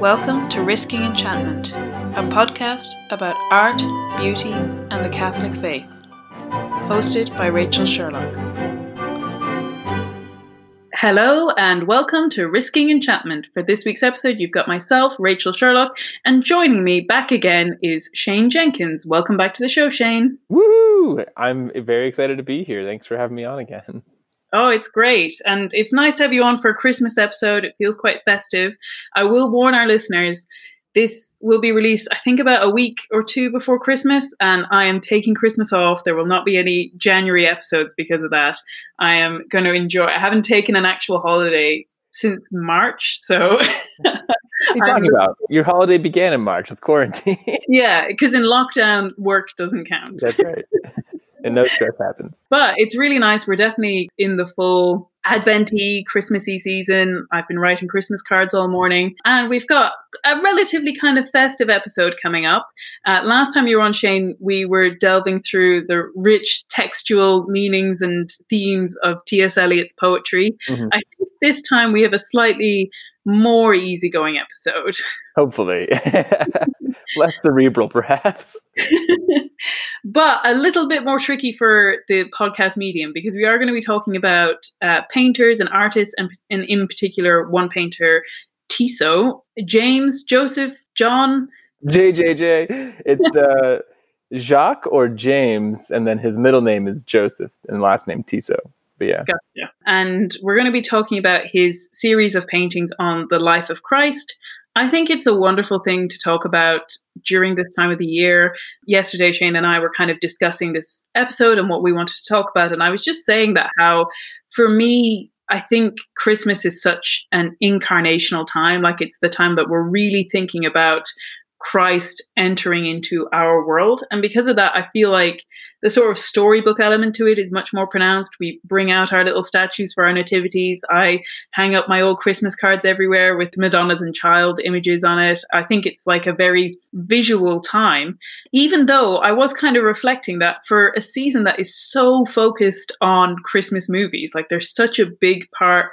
Welcome to Risking Enchantment, a podcast about art, beauty, and the Catholic faith. Hosted by Rachel Sherlock. Hello, and welcome to Risking Enchantment. For this week's episode, you've got myself, Rachel Sherlock, and joining me back again is Shane Jenkins. Welcome back to the show, Shane. Woo! I'm very excited to be here. Thanks for having me on again. Oh, it's great. And it's nice to have you on for a Christmas episode. It feels quite festive. I will warn our listeners this will be released, I think, about a week or two before Christmas, and I am taking Christmas off. There will not be any January episodes because of that. I am going to enjoy. I haven't taken an actual holiday since March, so. what are you talking about? Your holiday began in March with quarantine. yeah, because in lockdown, work doesn't count. That's right. and no stress happens. But it's really nice. We're definitely in the full Adventy, Christmassy season. I've been writing Christmas cards all morning, and we've got a relatively kind of festive episode coming up. Uh, last time you were on, Shane, we were delving through the rich textual meanings and themes of T.S. Eliot's poetry. Mm-hmm. I think this time we have a slightly more easygoing episode. Hopefully. Less cerebral, perhaps. but a little bit more tricky for the podcast medium because we are going to be talking about uh, painters and artists, and, and in particular, one painter, Tissot, James, Joseph, John. JJJ. It's uh, Jacques or James, and then his middle name is Joseph, and last name Tissot. But yeah. Gotcha. And we're going to be talking about his series of paintings on the life of Christ. I think it's a wonderful thing to talk about during this time of the year. Yesterday, Shane and I were kind of discussing this episode and what we wanted to talk about. And I was just saying that how, for me, I think Christmas is such an incarnational time. Like it's the time that we're really thinking about Christ entering into our world. And because of that, I feel like the sort of storybook element to it is much more pronounced. We bring out our little statues for our nativities. I hang up my old Christmas cards everywhere with Madonnas and child images on it. I think it's like a very visual time, even though I was kind of reflecting that for a season that is so focused on Christmas movies, like there's such a big part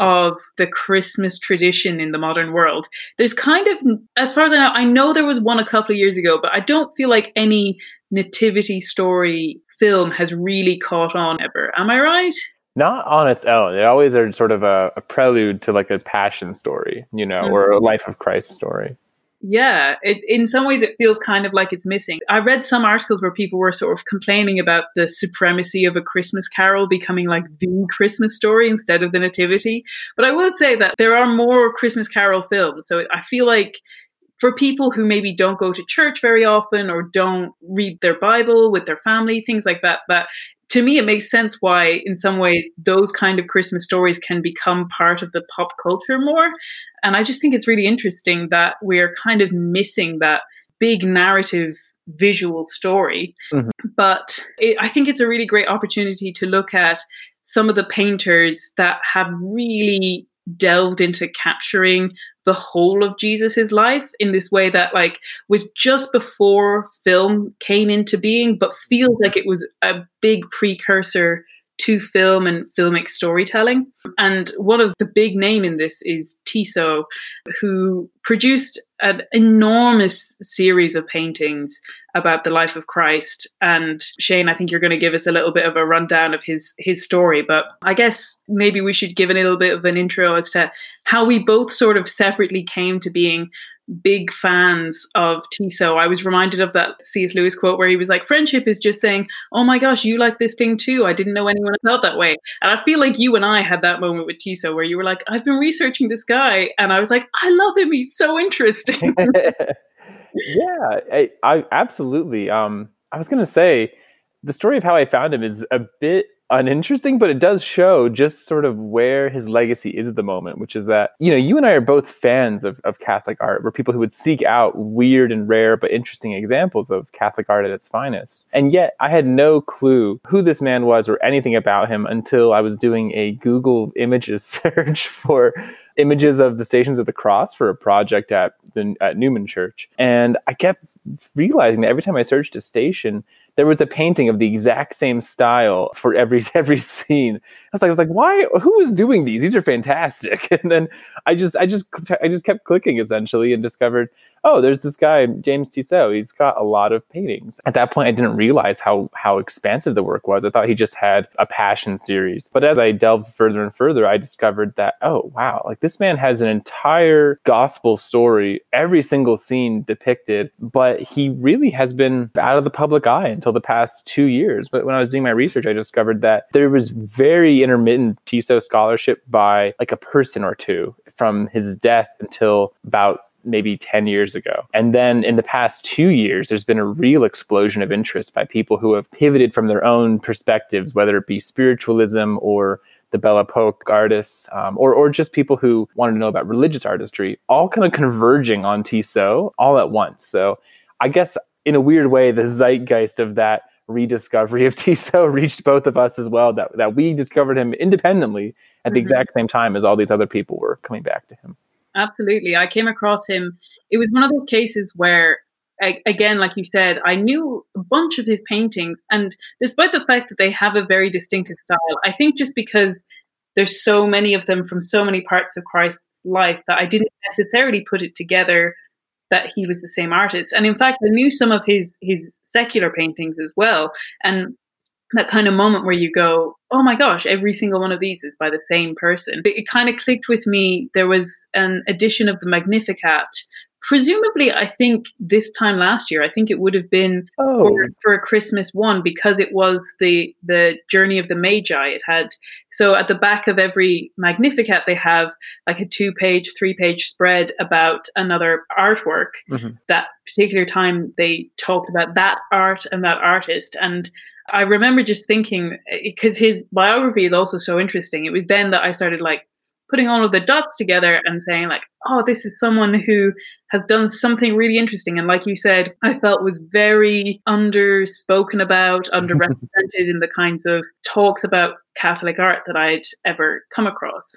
of the Christmas tradition in the modern world. There's kind of, as far as I know, I know there was one a couple of years ago, but I don't feel like any nativity story film has really caught on ever. Am I right? Not on its own. They always are sort of a, a prelude to like a passion story, you know, mm-hmm. or a life of Christ story. Yeah, it, in some ways it feels kind of like it's missing. I read some articles where people were sort of complaining about the supremacy of a Christmas carol becoming like the Christmas story instead of the nativity. But I will say that there are more Christmas carol films. So I feel like for people who maybe don't go to church very often or don't read their Bible with their family, things like that, that to me, it makes sense why, in some ways, those kind of Christmas stories can become part of the pop culture more. And I just think it's really interesting that we're kind of missing that big narrative visual story. Mm-hmm. But it, I think it's a really great opportunity to look at some of the painters that have really delved into capturing the whole of Jesus's life in this way that like was just before film came into being, but feels like it was a big precursor to film and filmic storytelling. And one of the big name in this is Tissot, who produced an enormous series of paintings about the life of Christ. And Shane, I think you're going to give us a little bit of a rundown of his his story, but I guess maybe we should give a little bit of an intro as to how we both sort of separately came to being big fans of Tissot. I was reminded of that C.S. Lewis quote where he was like, friendship is just saying, oh my gosh, you like this thing too. I didn't know anyone felt that way. And I feel like you and I had that moment with Tissot where you were like, I've been researching this guy. And I was like, I love him. He's so interesting. yeah, I, I absolutely. Um, I was going to say the story of how I found him is a bit uninteresting, but it does show just sort of where his legacy is at the moment, which is that, you know, you and I are both fans of, of Catholic art. We're people who would seek out weird and rare but interesting examples of Catholic art at its finest. And yet I had no clue who this man was or anything about him until I was doing a Google images search for images of the Stations of the Cross for a project at the at Newman Church, and I kept realizing that every time I searched a station, there was a painting of the exact same style for every every scene. I was like, I was like, why? Who is doing these? These are fantastic. And then I just, I just, I just kept clicking essentially and discovered, oh, there's this guy James Tissot. He's got a lot of paintings. At that point, I didn't realize how how expansive the work was. I thought he just had a passion series. But as I delved further and further, I discovered that, oh wow, like this man has an entire gospel story, every single scene depicted, but he really has been out of the public eye until the past two years. But when I was doing my research, I discovered that there was very intermittent Tissot scholarship by like a person or two from his death until about maybe 10 years ago. And then in the past two years, there's been a real explosion of interest by people who have pivoted from their own perspectives, whether it be spiritualism or the Belle Epoque artists, um, or, or just people who wanted to know about religious artistry, all kind of converging on Tissot all at once. So I guess in a weird way, the zeitgeist of that rediscovery of Tissot reached both of us as well. That that we discovered him independently at the mm-hmm. exact same time as all these other people were coming back to him. Absolutely, I came across him. It was one of those cases where, again, like you said, I knew a bunch of his paintings, and despite the fact that they have a very distinctive style, I think just because there's so many of them from so many parts of Christ's life that I didn't necessarily put it together that he was the same artist. And in fact, I knew some of his his secular paintings as well. And that kind of moment where you go, oh my gosh, every single one of these is by the same person. It, it kind of clicked with me. There was an edition of the Magnificat presumably i think this time last year i think it would have been oh. for, for, a christmas one because it was the the journey of the magi it had so at the back of every magnificat they have like a two page three page spread about another artwork mm-hmm. that particular time they talked about that art and that artist and I remember just thinking because his biography is also so interesting. It was then that I started like putting all of the dots together and saying like oh this is someone who has done something really interesting. And like you said i felt was very underspoken about underrepresented in the kinds of talks about catholic art that i'd ever come across.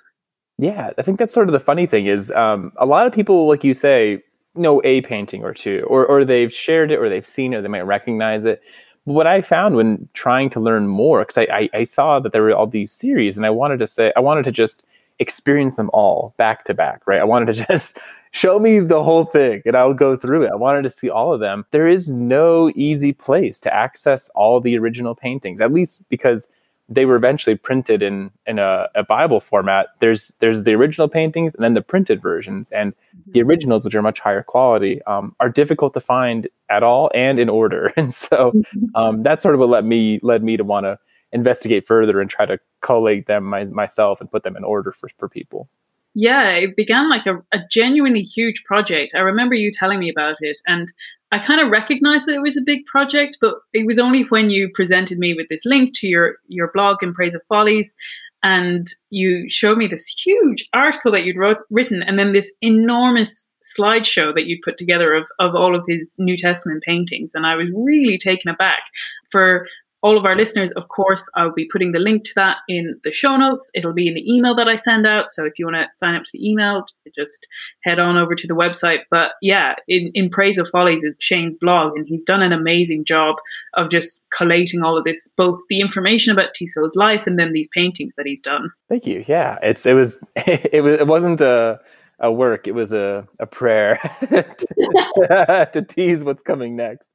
Yeah i think that's sort of the funny thing is um, a lot of people like you say know a painting or two or, or they've shared it or they've seen it or they might recognize it what I found when trying to learn more, because I, I, I, saw that there were all these series, and I wanted to say, I wanted to just experience them all back to back, right? I wanted to just show me the whole thing and I'll go through it. I wanted to see all of them. There is no easy place to access all the original paintings, at least because they were eventually printed in in a, a, Bible format. There's there's the original paintings and then the printed versions, and the mm-hmm. originals, which are much higher quality, um, are difficult to find at all and in order. And so mm-hmm. um, that's sort of what led me led me to want to investigate further and try to collate them my, myself and put them in order for, for people. Yeah, it began like a, a genuinely huge project. I remember you telling me about it, and I kind of recognized that it was a big project, but it was only when you presented me with this link to your your blog in Praise of Follies, and you showed me this huge article that you'd wrote, written, and then this enormous slideshow that you'd put together of of all of his New Testament paintings, and I was really taken aback. For all of our listeners, of course, I'll be putting the link to that in the show notes. It'll be in the email that I send out. So if you want to sign up to the email, just head on over to the website. But yeah, in, in Praise of Follies is Shane's blog, and he's done an amazing job of just collating all of this, both the information about Tissot's life and then these paintings that he's done. Thank you. Yeah, it's it was it was it wasn't a a work. It was a, a prayer to, to, tease what's coming next.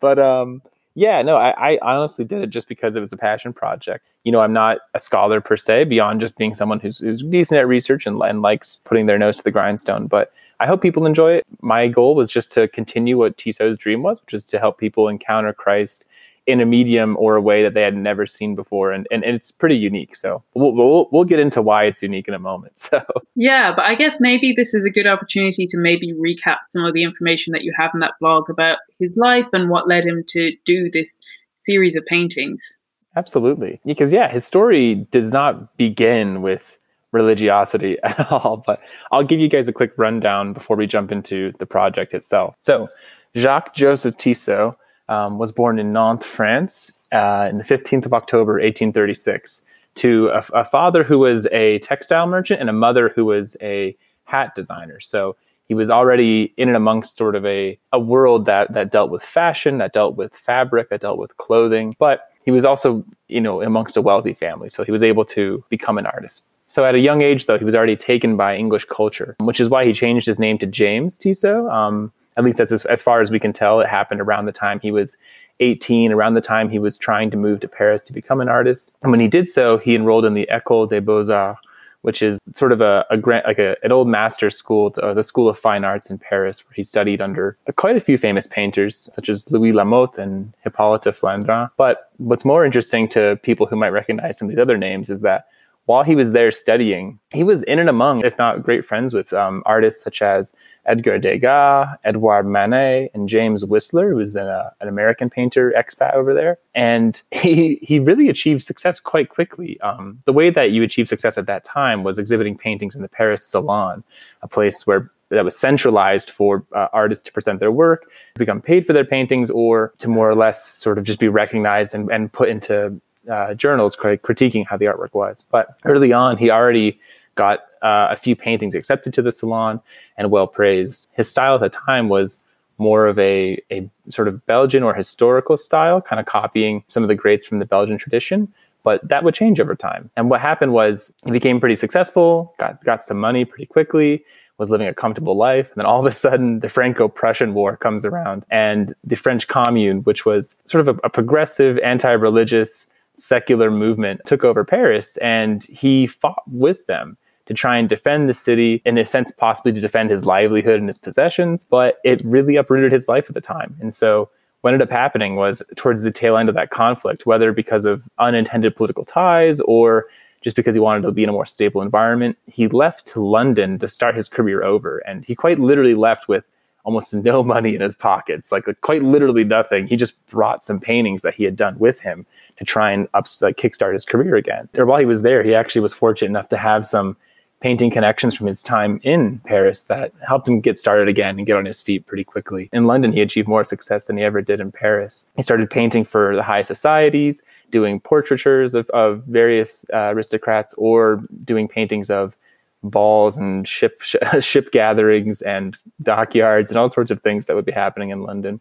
But um, yeah, no, I, I, honestly did it just because it was a passion project. You know, I'm not a scholar per se, beyond just being someone who's, who's decent at research and, and likes putting their nose to the grindstone. But I hope people enjoy it. My goal was just to continue what Tissot's dream was, which is to help people encounter Christ in a medium or a way that they had never seen before, and and, and it's pretty unique. So we'll, we'll we'll get into why it's unique in a moment. So yeah, but I guess maybe this is a good opportunity to maybe recap some of the information that you have in that blog about his life and what led him to do this series of paintings. Absolutely, because yeah, his story does not begin with religiosity at all. But I'll give you guys a quick rundown before we jump into the project itself. So Jacques Joseph Tissot um, was born in Nantes, France, uh, in the 15th of October, 1836, to a, a father who was a textile merchant and a mother who was a hat designer. So he was already in and amongst sort of a, a world that that dealt with fashion, that dealt with fabric, that dealt with clothing, but he was also, you know, amongst a wealthy family. So he was able to become an artist. So at a young age, though, he was already taken by English culture, which is why he changed his name to James Tissot. Um, at least that's as, as far as we can tell. It happened around the time he was 18, around the time he was trying to move to Paris to become an artist. And when he did so, he enrolled in the École des Beaux-Arts, which is sort of a, a grant, like a, an old master's school, the, the, School of Fine Arts in Paris, where he studied under quite a few famous painters, such as Louis Lamothe and Hippolyte Flandrin. But what's more interesting to people who might recognize some of these other names is that while he was there studying, he was in and among, if not great friends with um, artists such as Edgar Degas, Edouard Manet, and James Whistler, who's an, uh, an American painter expat over there. And he, he really achieved success quite quickly. Um, the way that you achieved success at that time was exhibiting paintings in the Paris Salon, a place where that was centralized for uh, artists to present their work, become paid for their paintings, or to more or less sort of just be recognized and, and put into uh, journals critiquing how the artwork was. But early on, he already got uh, a few paintings accepted to the salon and well praised. His style at the time was more of a, a sort of Belgian or historical style, kind of copying some of the greats from the Belgian tradition. But that would change over time. And what happened was he became pretty successful, got, got some money pretty quickly, was living a comfortable life. And then all of a sudden, the Franco Prussian War comes around, and the French Commune, which was sort of a, a progressive, anti religious, secular movement took over Paris and he fought with them to try and defend the city, in a sense, possibly to defend his livelihood and his possessions. But it really uprooted his life at the time. And so what ended up happening was towards the tail end of that conflict, whether because of unintended political ties or just because he wanted to be in a more stable environment, he left to London to start his career over. And he quite literally left with almost no money in his pockets, like, like quite literally nothing. He just brought some paintings that he had done with him to try and up, like, kickstart his career again. Or while he was there, he actually was fortunate enough to have some painting connections from his time in Paris that helped him get started again and get on his feet pretty quickly. In London, he achieved more success than he ever did in Paris. He started painting for the high societies, doing portraitures of, of various uh, aristocrats, or doing paintings of balls and ship sh- ship gatherings and dockyards and all sorts of things that would be happening in London.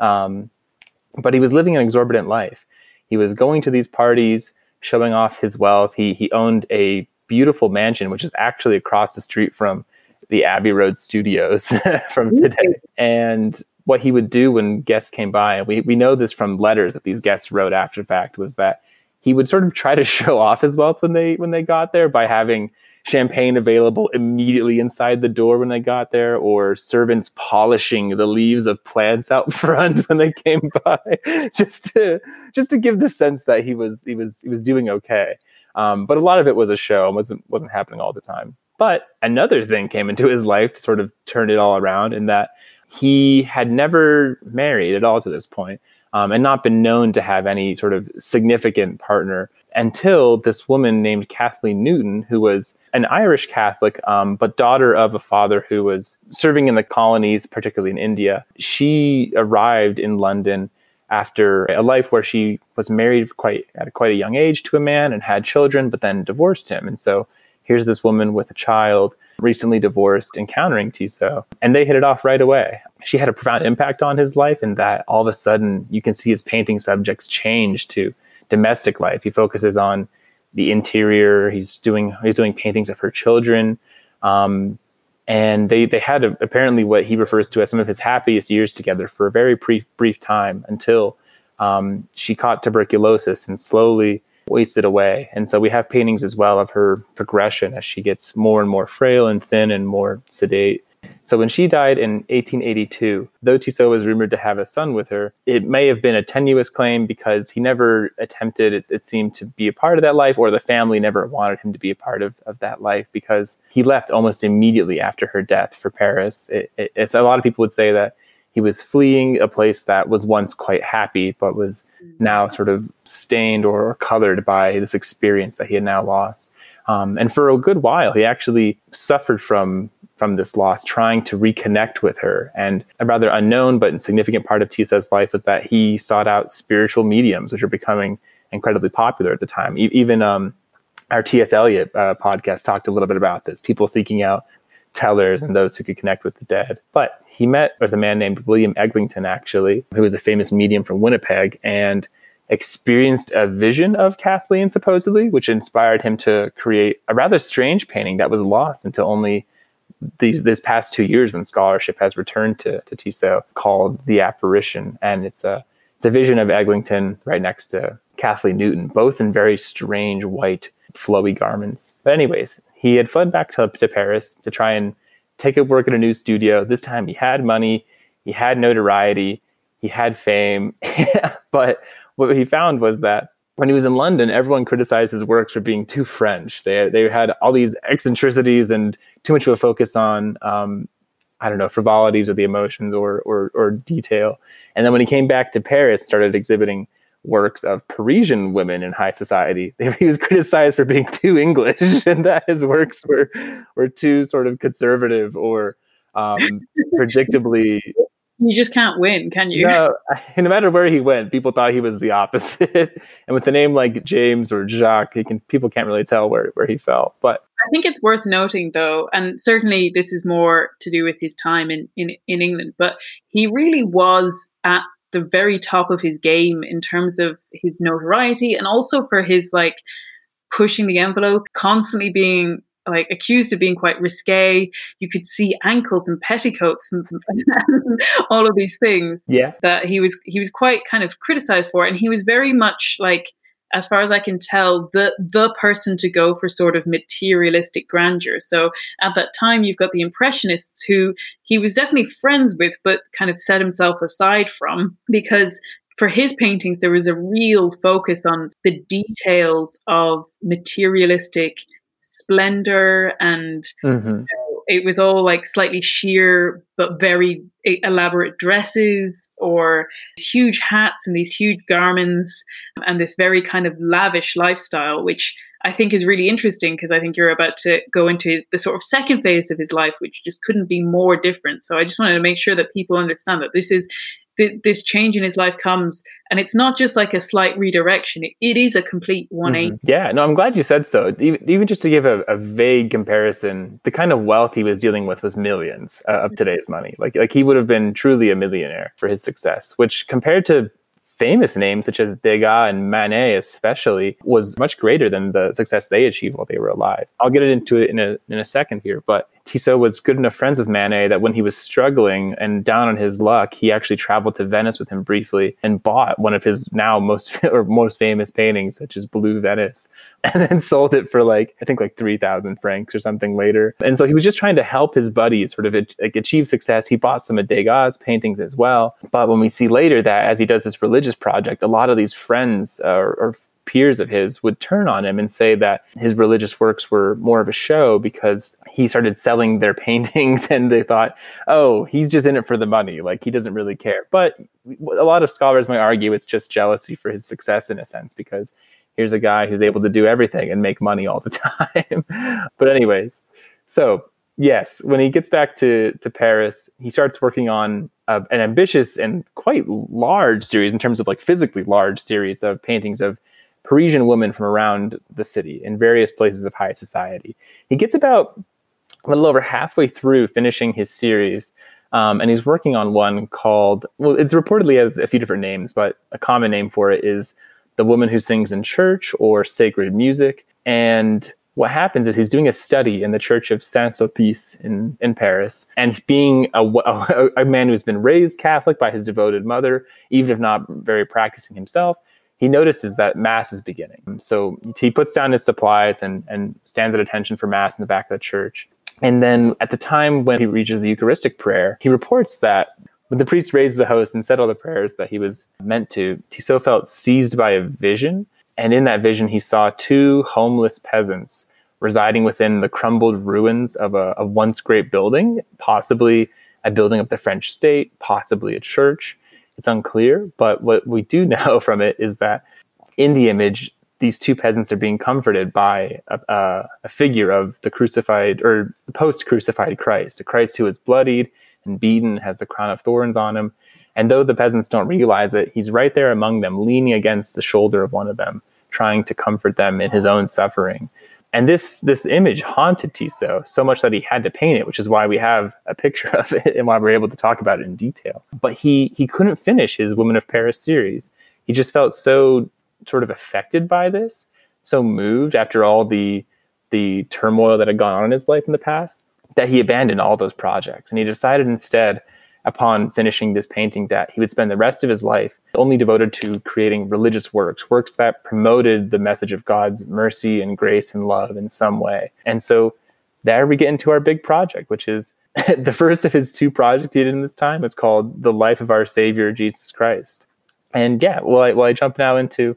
Um, but he was living an exorbitant life. He was going to these parties, showing off his wealth. He he owned a beautiful mansion, which is actually across the street from the Abbey Road Studios from today. And what he would do when guests came by, and we, we know this from letters that these guests wrote after fact, was that he would sort of try to show off his wealth when they when they got there by having champagne available immediately inside the door when they got there, or servants polishing the leaves of plants out front when they came by, just to just to give the sense that he was he was he was doing okay. Um, but a lot of it was a show and wasn't wasn't happening all the time. But another thing came into his life to sort of turn it all around, in that he had never married at all to this point, um, and not been known to have any sort of significant partner until this woman named Kathleen Newton, who was an Irish Catholic, um, but daughter of a father who was serving in the colonies, particularly in India. She arrived in London after a life where she was married quite at quite a young age to a man and had children, but then divorced him. And so here's this woman with a child, recently divorced, encountering Tissot, and they hit it off right away. She had a profound impact on his life, in that all of a sudden you can see his painting subjects change to domestic life. He focuses on the interior. He's doing he's doing paintings of her children. Um, and they they had a, apparently what he refers to as some of his happiest years together for a very brief brief time until um, she caught tuberculosis and slowly wasted away. And so we have paintings as well of her progression as she gets more and more frail and thin and more sedate. So when she died in 1882, though Tissot was rumored to have a son with her, it may have been a tenuous claim because he never attempted, it, it seemed, to be a part of that life, or the family never wanted him to be a part of, of that life because he left almost immediately after her death for Paris. It, it, it's a lot of people would say that he was fleeing a place that was once quite happy, but was now sort of stained or colored by this experience that he had now lost. Um, and for a good while, he actually suffered from from this loss, trying to reconnect with her. And a rather unknown but significant part of Tissot's life was that he sought out spiritual mediums, which are becoming incredibly popular at the time. E- even um, our T.S. Eliot uh, podcast talked a little bit about this people seeking out tellers and those who could connect with the dead. But he met with a man named William Eglinton, actually, who was a famous medium from Winnipeg and experienced a vision of Kathleen, supposedly, which inspired him to create a rather strange painting that was lost until only these this past two years when scholarship has returned to, to Tissot called The Apparition. And it's a it's a vision of Eglinton right next to Kathleen Newton, both in very strange white flowy garments. But anyways, he had fled back to, to Paris to try and take up work at a new studio. This time he had money, he had notoriety, he had fame. but what he found was that when he was in London, everyone criticized his works for being too French. They they had all these eccentricities and too much of a focus on um, I don't know frivolities or the emotions or, or or detail. And then when he came back to Paris, started exhibiting works of Parisian women in high society. He was criticized for being too English and that his works were were too sort of conservative or um, predictably you just can't win, can you? No, no matter where he went, people thought he was the opposite. and with a name like James or Jacques, he can people can't really tell where, where he fell. But I think it's worth noting though, and certainly this is more to do with his time in, in, in England, but he really was at the very top of his game in terms of his notoriety and also for his like pushing the envelope, constantly being like accused of being quite risque. You could see ankles and petticoats and all of these things. Yeah. That he was he was quite kind of criticized for. And he was very much like as far as I can tell, the the person to go for sort of materialistic grandeur. So at that time, you've got the Impressionists who he was definitely friends with, but kind of set himself aside from because for his paintings there was a real focus on the details of materialistic splendor and mm-hmm. you know, it was all like slightly sheer but very eh, elaborate dresses or huge hats and these huge garments um, and this very kind of lavish lifestyle which I think is really interesting because I think you're about to go into his, the sort of second phase of his life, which just couldn't be more different. So I just wanted to make sure that people understand that this is th- this change in his life comes and it's not just like a slight redirection. It, it is a complete 180 mm-hmm. yeah no i'm glad you said so. Even, even just to give a, a, vague comparison the kind of wealth he was dealing with was millions uh, of today's money. Like like he would have been truly a millionaire for his success which compared to famous names such as Degas and Manet, especially, was much greater than the success they achieved while they were alive. I'll get into it in a in a second here, but Tissot was good enough friends with Manet that when he was struggling and down on his luck, he actually traveled to Venice with him briefly and bought one of his now most or most famous paintings, such as Blue Venice, and then sold it for like I think like three thousand francs or something later. And so he was just trying to help his buddies sort of like achieve success. He bought some of Degas' paintings as well. But when we see later that as he does this religious project, a lot of these friends uh, or peers of his would turn on him and say that his religious works were more of a show because he started selling their paintings and they thought, oh, he's just in it for the money. Like he doesn't really care. But a lot of scholars might argue it's just jealousy for his success in a sense because here's a guy who's able to do everything and make money all the time. but, anyways, so yes, when he gets back to, to Paris, he starts working on uh, an ambitious and quite large series in terms of like physically large series of paintings of Parisian women from around the city in various places of high society. He gets about a little over halfway through finishing his series, um, and he's working on one called, well, it's reportedly has a few different names, but a common name for it is The Woman Who Sings in Church or Sacred Music. And what happens is he's doing a study in the church of Saint Sulpice in, in Paris. And being a, a, a man who's been raised Catholic by his devoted mother, even if not very practicing himself, he notices that mass is beginning. So he puts down his supplies and, and stands at attention for mass in the back of the church. And then at the time when he reaches the Eucharistic prayer, he reports that when the priest raised the host and said all the prayers that he was meant to, Tissot felt seized by a vision. And in that vision, he saw two homeless peasants residing within the crumbled ruins of a, a once great building, possibly a building of the French state, possibly a church. It's unclear, but what we do know from it is that in the image, these two peasants are being comforted by a, a, figure of the crucified or post crucified Christ, a Christ who is bloodied and beaten, has the crown of thorns on him. And though the peasants don't realize it, he's right there among them, leaning against the shoulder of one of them, trying to comfort them in his own suffering. And this this image haunted Tissot so much that he had to paint it, which is why we have a picture of it and why we're able to talk about it in detail. But he he couldn't finish his Women of Paris series. He just felt so sort of affected by this, so moved after all the the turmoil that had gone on in his life in the past that he abandoned all those projects and he decided instead upon finishing this painting that he would spend the rest of his life only devoted to creating religious works, works that promoted the message of God's mercy and grace and love in some way. And so there we get into our big project, which is the first of his two projects he did in this time is called The Life of Our Savior Jesus Christ. And yeah, well I, will I jump now into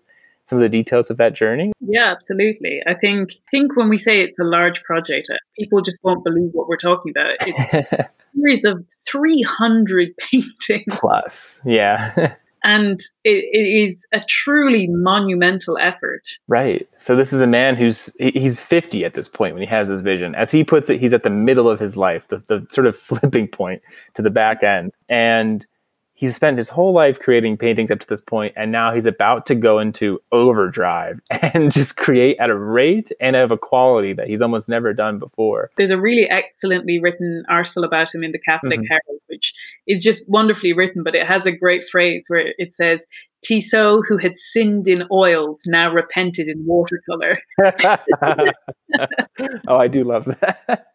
some of the details of that journey? Yeah, absolutely. I think think when we say it's a large project, uh, people just won't believe what we're talking about. It's a series of 300 paintings. Plus, yeah. and it, it is a truly monumental effort. Right. So this is a man who's he's 50 at this point when he has this vision. As he puts it, he's at the middle of his life, the, the sort of flipping point to the back end. And he's spent his whole life creating paintings up to this point and now he's about to go into overdrive and just create at a rate and of a quality that he's almost never done before there's a really excellently written article about him in the catholic mm-hmm. herald which is just wonderfully written but it has a great phrase where it says Tissot, who had sinned in oils, now repented in watercolor. oh, I do love that.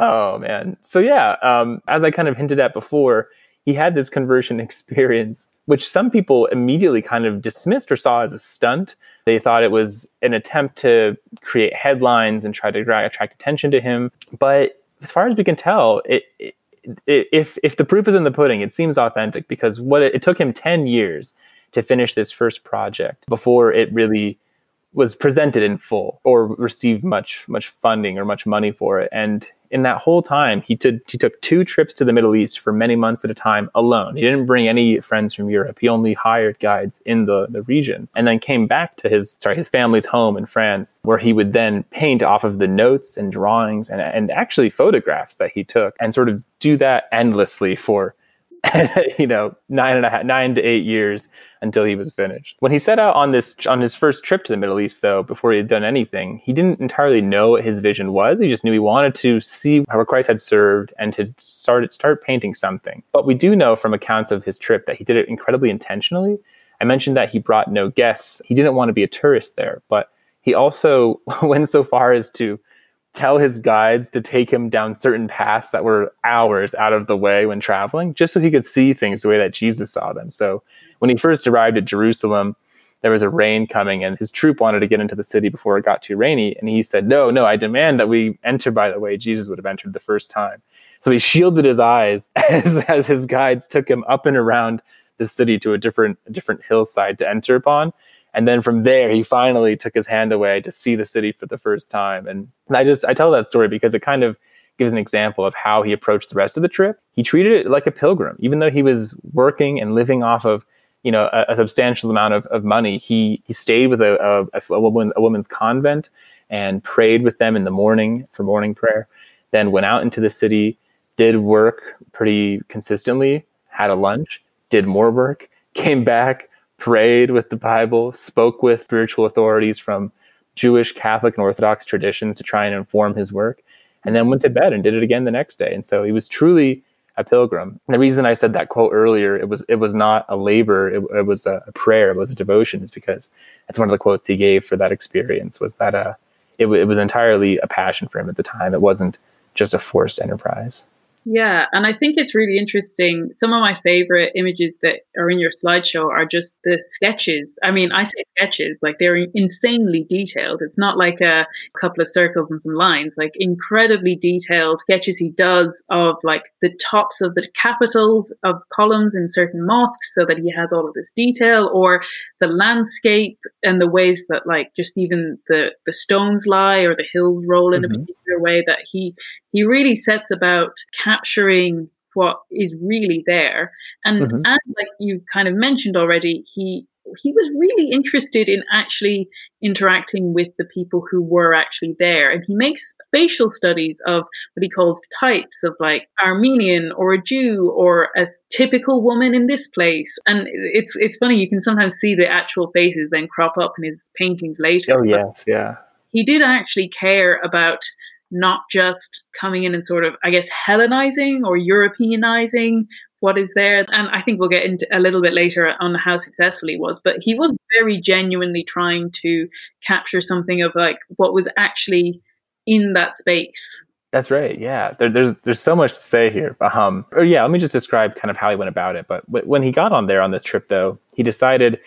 Oh man. So yeah, um, as I kind of hinted at before, he had this conversion experience, which some people immediately kind of dismissed or saw as a stunt. They thought it was an attempt to create headlines and try to attract attention to him. But as far as we can tell, it, it, if if the proof is in the pudding, it seems authentic because what it, it took him ten years to finish this first project before it really was presented in full or received much much funding or much money for it. And in that whole time, he, t- he took two trips to the Middle East for many months at a time alone. He didn't bring any friends from Europe. He only hired guides in the, the region and then came back to his, sorry, his family's home in France, where he would then paint off of the notes and drawings and, and actually photographs that he took and sort of do that endlessly for you know, nine and a half, nine to eight years until he was finished. When he set out on this on his first trip to the Middle East, though, before he had done anything, he didn't entirely know what his vision was. He just knew he wanted to see how Christ had served and to start start painting something. But we do know from accounts of his trip that he did it incredibly intentionally. I mentioned that he brought no guests. He didn't want to be a tourist there, but he also went so far as to tell his guides to take him down certain paths that were hours out of the way when traveling, just so he could see things the way that Jesus saw them. So when he first arrived at Jerusalem, there was a rain coming, and his troop wanted to get into the city before it got too rainy. And he said, No, no, I demand that we enter by the way Jesus would have entered the first time. So he shielded his eyes as, as his guides took him up and around the city to a different, a different hillside to enter upon. And then from there, he finally took his hand away to see the city for the first time. And I just, I tell that story because it kind of gives an example of how he approached the rest of the trip. He treated it like a pilgrim, even though he was working and living off of, you know, a, a substantial amount of, of money. He, he stayed with a, a, a, woman, a woman's convent and prayed with them in the morning for morning prayer, then went out into the city, did work pretty consistently, had a lunch, did more work, came back, prayed with the Bible, spoke with spiritual authorities from Jewish, Catholic, and Orthodox traditions to try and inform his work, and then went to bed and did it again the next day. And so he was truly a pilgrim. And the reason I said that quote earlier, it was it was not a labor, it, it was a, prayer, it was a devotion, is because that's one of the quotes he gave for that experience was that uh, it, it was entirely a passion for him at the time. It wasn't just a forced enterprise. Yeah, and I think it's really interesting. Some of my favorite images that are in your slideshow are just the sketches. I mean, I say sketches, like they're insanely detailed. It's not like a couple of circles and some lines, like incredibly detailed sketches he does of like the tops of the capitals of columns in certain mosques so that he has all of this detail, or the landscape and the ways that like just even the, the stones lie or the hills roll in mm-hmm. a particular way that he he really sets about capturing what is really there. And, mm-hmm. and like you kind of mentioned already, he he was really interested in actually interacting with the people who were actually there. And he makes facial studies of what he calls types of like Armenian or a Jew or a typical woman in this place. And it's it's funny, you can sometimes see the actual faces then crop up in his paintings later. Oh yes, yeah. He did actually care about not just coming in and sort of, I guess, Hellenizing or Europeanizing what is there. And I think we'll get into a little bit later on how successful he was, but he was very genuinely trying to capture something of like what was actually in that space. That's right. Yeah, there, there's there's so much to say here. Um, yeah, let me just describe kind of how he went about it. But when he got on there on this trip, though, he decided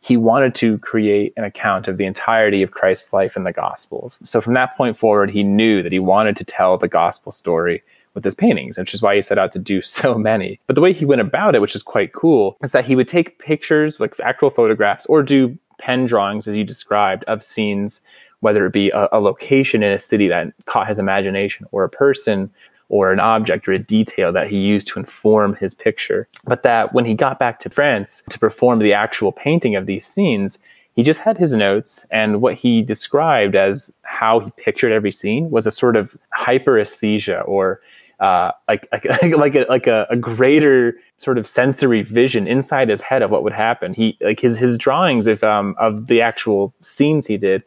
he wanted to create an account of the entirety of Christ's life in the Gospels. So from that point forward, he knew that he wanted to tell the gospel story with his paintings, which is why he set out to do so many. But the way he went about it, which is quite cool, is that he would take pictures, like actual photographs, or do pen drawings, as you described, of scenes, whether it be a, a location in a city that caught his imagination, or a person, or an object or a detail that he used to inform his picture. But that when he got back to France to perform the actual painting of these scenes, he just had his notes and what he described as how he pictured every scene was a sort of hyperesthesia or uh, like like like a like a, a, greater sort of sensory vision inside his head of what would happen. He like his his drawings of um of the actual scenes he did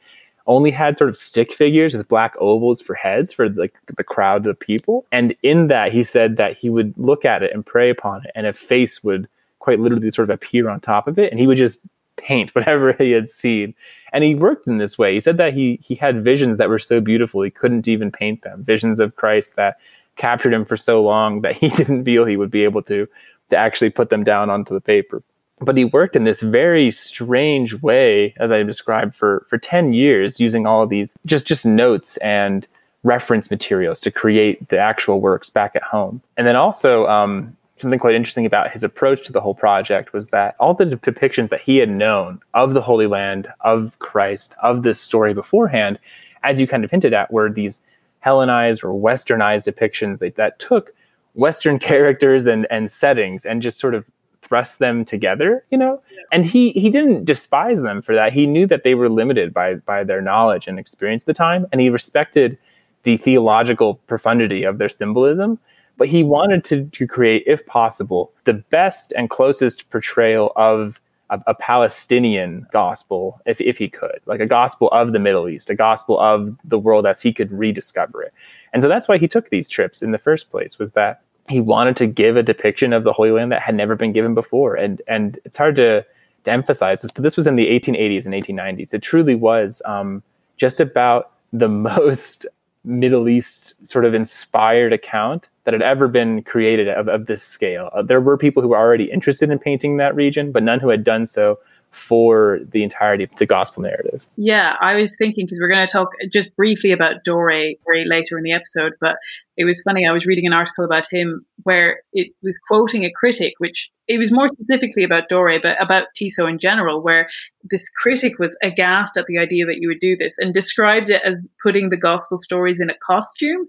only had sort of stick figures with black ovals for heads for like the crowd of people. And in that, he said that he would look at it and pray upon it, and a face would quite literally sort of appear on top of it, and he would just paint whatever he had seen. And he worked in this way. He said that he he had visions that were so beautiful he couldn't even paint them. Visions of Christ that captured him for so long that he didn't feel he would be able to to actually put them down onto the paper but he worked in this very strange way, as I described, for for ten years, using all these just just notes and reference materials to create the actual works back at home. And then also um, something quite interesting about his approach to the whole project was that all the depictions that he had known of the Holy Land, of Christ, of this story beforehand, as you kind of hinted at, were these Hellenized or Westernized depictions that, that took Western characters and, and settings and just sort of thrust them together, you know? Yeah. And he he didn't despise them for that. He knew that they were limited by by their knowledge and experience at the time, and he respected the theological profundity of their symbolism. But he wanted to, to create, if possible, the best and closest portrayal of a, a, Palestinian gospel, if, if he could, like a gospel of the Middle East, a gospel of the world as he could rediscover it. And so that's why he took these trips in the first place, was that he wanted to give a depiction of the Holy Land that had never been given before. And and it's hard to to emphasize this, but this was in the 1880s and 1890s. It truly was um, just about the most Middle East sort of inspired account that had ever been created of, of this scale. Uh, there were people who were already interested in painting that region, but none who had done so for the entirety of the gospel narrative. Yeah, I was thinking because we're going to talk just briefly about Dore later in the episode, but it was funny. I was reading an article about him where it was quoting a critic, which it was more specifically about Dore, but about Tissot in general, where this critic was aghast at the idea that you would do this and described it as putting the gospel stories in a costume.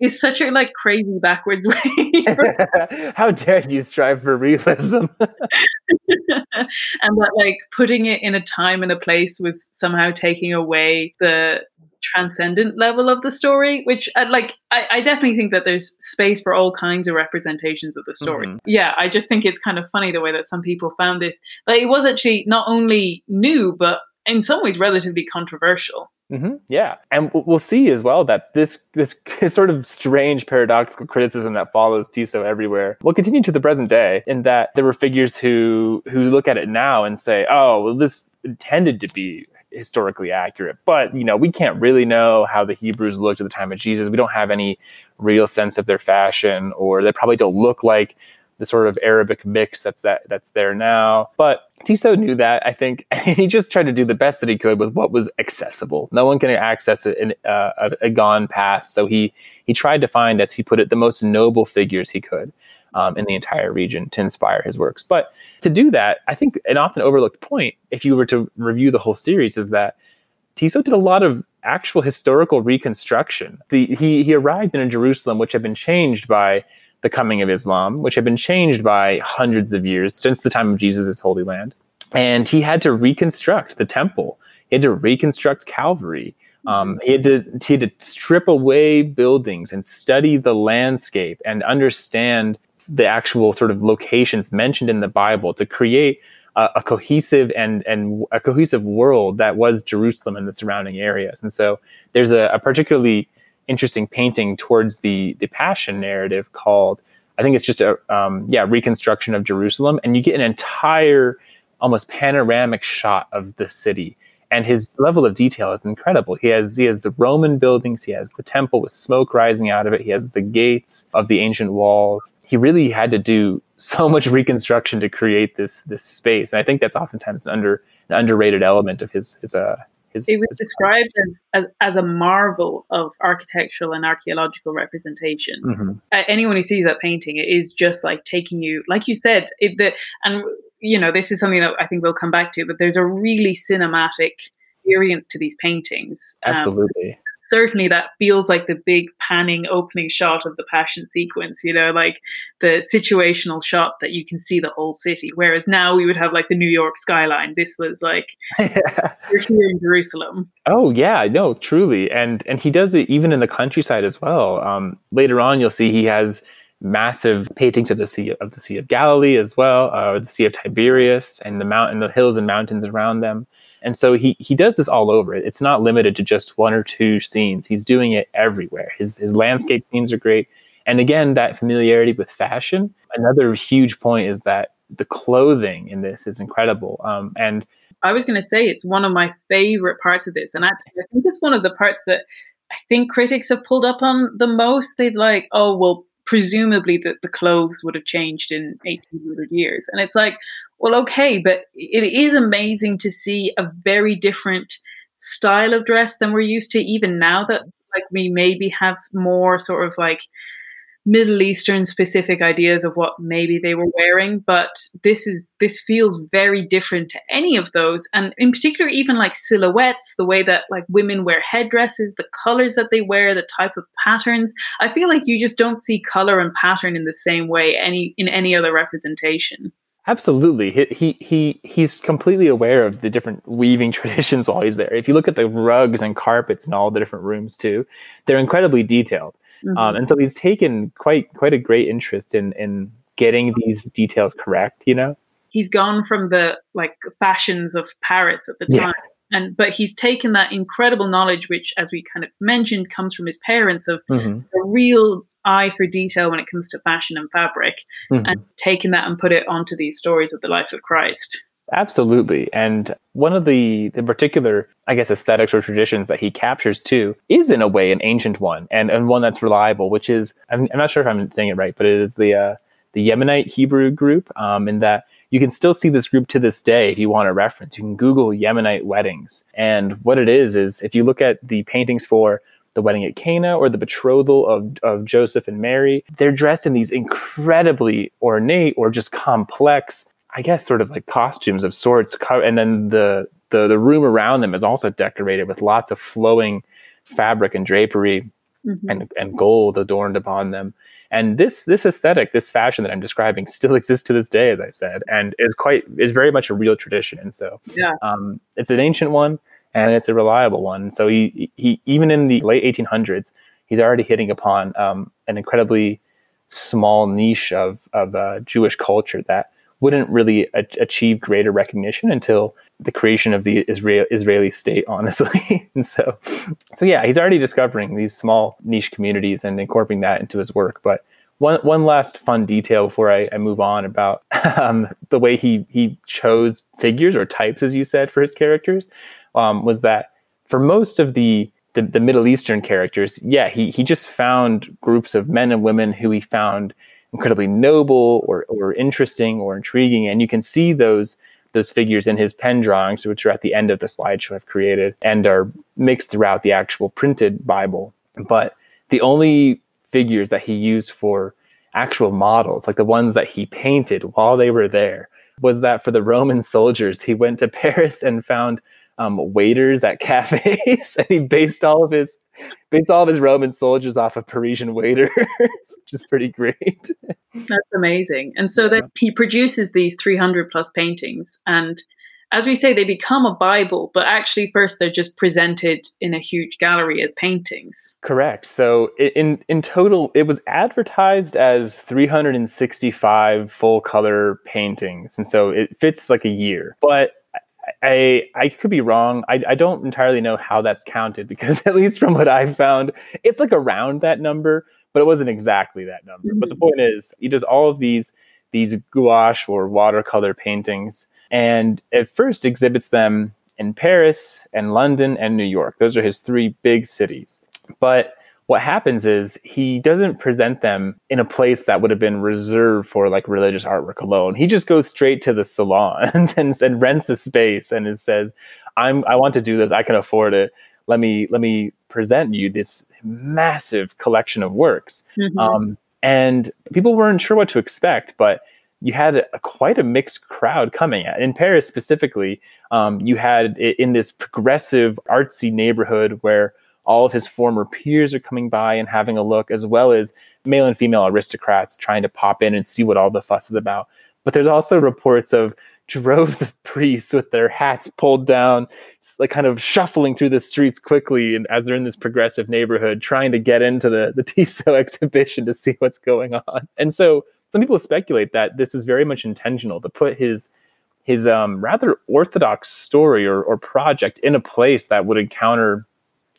it's such a like crazy backwards way. How dare you strive for realism? and that like putting it in a time and a place was somehow taking away the transcendent level of the story, which uh, like I, I, definitely think that there's space for all kinds of representations of the story. Mm-hmm. Yeah, I just think it's kind of funny the way that some people found this. Like it was actually not only new, but in some ways relatively controversial. Mm-hmm. Yeah, and we'll see as well that this this sort of strange paradoxical criticism that follows Tissot everywhere will continue to the present day. In that there were figures who who look at it now and say, "Oh, well, this intended to be historically accurate. But, you know, we can't really know how the Hebrews looked at the time of Jesus. We don't have any real sense of their fashion, or they probably don't look like the sort of Arabic mix that's that that's there now. But Tissot knew that, I think, he just tried to do the best that he could with what was accessible. No one can access it in uh, a, a gone past. So he he tried to find, as he put it, the most noble figures he could um, in the entire region to inspire his works. But to do that, I think an often overlooked point, if you were to review the whole series, is that Tissot did a lot of actual historical reconstruction. The, he, he arrived in a Jerusalem which had been changed by the coming of Islam, which had been changed by hundreds of years since the time of Jesus' Holy Land. and he had to reconstruct the temple. He had to reconstruct Calvary. Um, he, had to, he had to strip away buildings and study the landscape and understand the actual sort of locations mentioned in the Bible to create a, a, cohesive and and a cohesive world that was Jerusalem and the surrounding areas. And so there's a, a particularly interesting painting towards the the Passion narrative called I think it's just a um, yeah reconstruction of Jerusalem, and you get an entire almost panoramic shot of the city and his level of detail is incredible. He has he has the Roman buildings, he has the temple with smoke rising out of it, he has the gates of the ancient walls. He really had to do so much reconstruction to create this this space, and I think that's oftentimes an under an underrated element of his his uh his, it was his described as, as, as a marvel of architectural and archaeological representation. Mm-hmm. Uh, anyone who sees that painting, it is just like taking you, like you said, it, the, and you know, this is something that I think we'll come back to, but there's a really cinematic experience to these paintings. Um, Absolutely. Certainly that feels like the big panning opening shot of the passion sequence, you know, like the situational shot that you can see the whole city. Whereas now we would have like the New York skyline. This was like yeah. you're here in Jerusalem. Oh yeah, no, truly. And and he does it even in the countryside as well. Um, later on you'll see he has massive paintings of the sea of the Sea of Galilee as well, uh, the Sea of Tiberias, and the mountain, the hills and mountains around them. And so he he does this all over. It's not limited to just one or two scenes. He's doing it everywhere. His his landscape scenes are great. And again, that familiarity with fashion. Another huge point is that the clothing in this is incredible. Um, and I was going to say it's one of my favorite parts of this, and actually, I think it's one of the parts that I think critics have pulled up on the most. They'd like, oh well, presumably that the clothes would have changed in 1800 years and it's like well okay but it is amazing to see a very different style of dress than we're used to even now that like we maybe have more sort of like Middle Eastern specific ideas of what maybe they were wearing, but this is this feels very different to any of those. And in particular, even like silhouettes, the way that like women wear headdresses, the colors that they wear, the type of patterns. I feel like you just don't see color and pattern in the same way any in any other representation. Absolutely. He, he he he's completely aware of the different weaving traditions while he's there. If you look at the rugs and carpets in all the different rooms too, they're incredibly detailed. Um, mm-hmm. Um, and so he's taken quite quite a great interest in in getting these details correct. You know, he's gone from the like fashions of Paris at the time. Yeah. And but he's taken that incredible knowledge, which, as we kind of mentioned, comes from his parents of mm-hmm. a real eye for detail when it comes to fashion and fabric, mm-hmm. and taking that and put it onto these stories of the life of Christ. Absolutely. And one of the, the particular, I guess, aesthetics or traditions that he captures too is in a way an ancient one and, and one that's reliable, which is, I'm, I'm not sure if I'm saying it right, but it is the, uh, the Yemenite Hebrew group, um, in that you can still see this group to this day if you want a reference. You can Google Yemenite weddings. And what it is, is if you look at the paintings for the wedding at Cana or the betrothal of, of Joseph and Mary, they're dressed in these incredibly ornate or just complex I guess sort of like costumes of sorts, and then the the the room around them is also decorated with lots of flowing fabric and drapery mm-hmm. and and gold adorned upon them. And this this aesthetic, this fashion that I'm describing, still exists to this day, as I said, and is quite is very much a real tradition. And so, yeah, um, it's an ancient one and it's a reliable one. So he he even in the late 1800s, he's already hitting upon um, an incredibly small niche of of uh, Jewish culture that wouldn't really a- achieve greater recognition until the creation of the Israel- Israeli state, honestly. and so, so yeah, he's already discovering these small niche communities and incorporating that into his work. But one one last fun detail before I, I move on about um, the way he he chose figures or types, as you said, for his characters, um, was that for most of the the, the Middle Eastern characters, yeah, he he just found groups of men and women who he found incredibly noble or, or interesting or intriguing. And you can see those those figures in his pen drawings, which are at the end of the slideshow I've created and are mixed throughout the actual printed Bible. But the only figures that he used for actual models, like the ones that he painted while they were there, was that for the Roman soldiers, he went to Paris and found um, waiters at cafes, and he based all of his based all of his Roman soldiers off of Parisian waiters, which is pretty great. That's amazing. And so that he produces these 300 plus paintings, and as we say, they become a Bible, but actually, first they're just presented in a huge gallery as paintings. Correct. So, in in total, it was advertised as 365 full color paintings, and so it fits like a year. But I I could be wrong. I, I don't entirely know how that's counted because at least from what I've found, it's like around that number, but it wasn't exactly that number. Mm-hmm. But the mm-hmm. point is, he does all of these these gouache or watercolor paintings, and at first exhibits them in Paris and London and New York. Those are his three big cities. But what happens is he doesn't present them in a place that would have been reserved for like religious artwork alone. He just goes straight to the salons and, and rents a space and it says, "I'm I want to do this. I can afford it. Let me let me present you this massive collection of works." Mm-hmm. Um, and people weren't sure what to expect, but you had a, quite a mixed crowd coming. In Paris specifically, um, you had in this progressive artsy neighborhood where all of his former peers are coming by and having a look, as well as male and female aristocrats trying to pop in and see what all the fuss is about. But there's also reports of droves of priests with their hats pulled down, like kind of shuffling through the streets quickly, and as they're in this progressive neighborhood, trying to get into the the Tissot exhibition to see what's going on. And so some people speculate that this is very much intentional to put his his um, rather orthodox story or, or project in a place that would encounter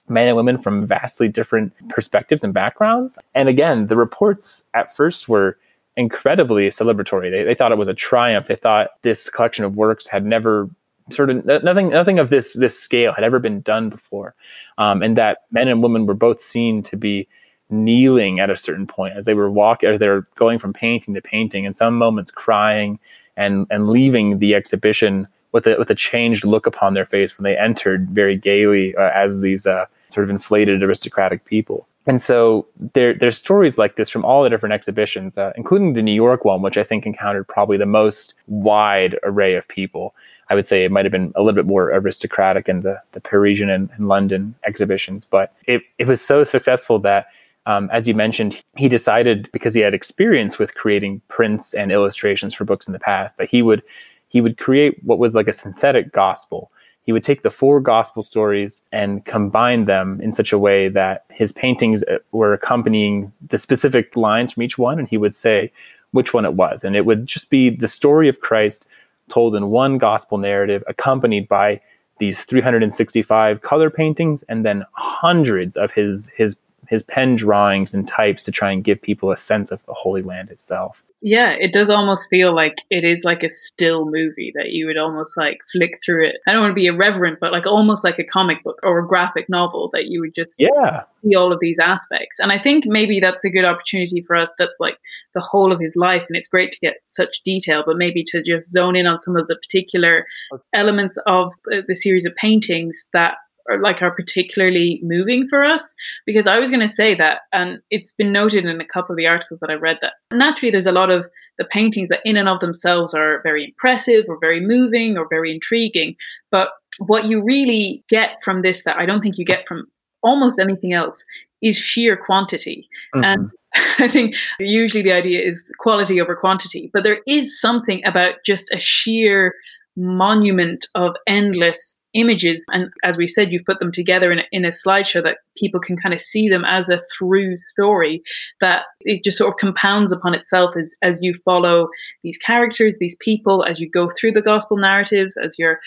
men and women from vastly different perspectives and backgrounds. And again, the reports at first were incredibly celebratory. They, they thought it was a triumph. They thought this collection of works had never sort of nothing nothing of this this scale had ever been done before, um, and that men and women were both seen to be kneeling at a certain point as they were walking as they're going from painting to painting, in some moments crying and and leaving the exhibition with a with a changed look upon their face when they entered very gaily uh, as these uh, sort of inflated aristocratic people. And so there, there's stories like this from all the different exhibitions, uh, including the New York one, which I think encountered probably the most wide array of people. I would say it might have been a little bit more aristocratic in the, the Parisian and, and London exhibitions, but it, it was so successful that, um, as you mentioned, he decided because he had experience with creating prints and illustrations for books in the past that he would he would create what was like a synthetic gospel he would take the four gospel stories and combine them in such a way that his paintings uh, were accompanying the specific lines from each one, and he would say which one it was. And it would just be the story of Christ told in one gospel narrative, accompanied by these 365 color paintings and then hundreds of his his his pen drawings and types to try and give people a sense of the Holy Land itself yeah, it does almost feel like it is like a still movie that you would almost like flick through it. I don't want to be irreverent, but like almost like a comic book or a graphic novel that you would just yeah see all of these aspects. And I think maybe that's a good opportunity for us. That's like the whole of his life, and it's great to get such detail, but maybe to just zone in on some of the particular elements of uh, the series of paintings that are like are particularly moving for us because I was going to say that and it's been noted in a couple of the articles that I read that naturally there's a lot of the paintings that in and of themselves are very impressive or very moving or very intriguing but what you really get from this that I don't think you get from almost anything else is sheer quantity mm-hmm. and I think usually the idea is quality over quantity but there is something about just a sheer monument of endless images. And as we said, you've put them together in a, in a slideshow that people can kind of see them as a through story that it just sort of compounds upon itself as, as you follow these characters, these people, as you go through the gospel narratives, as you're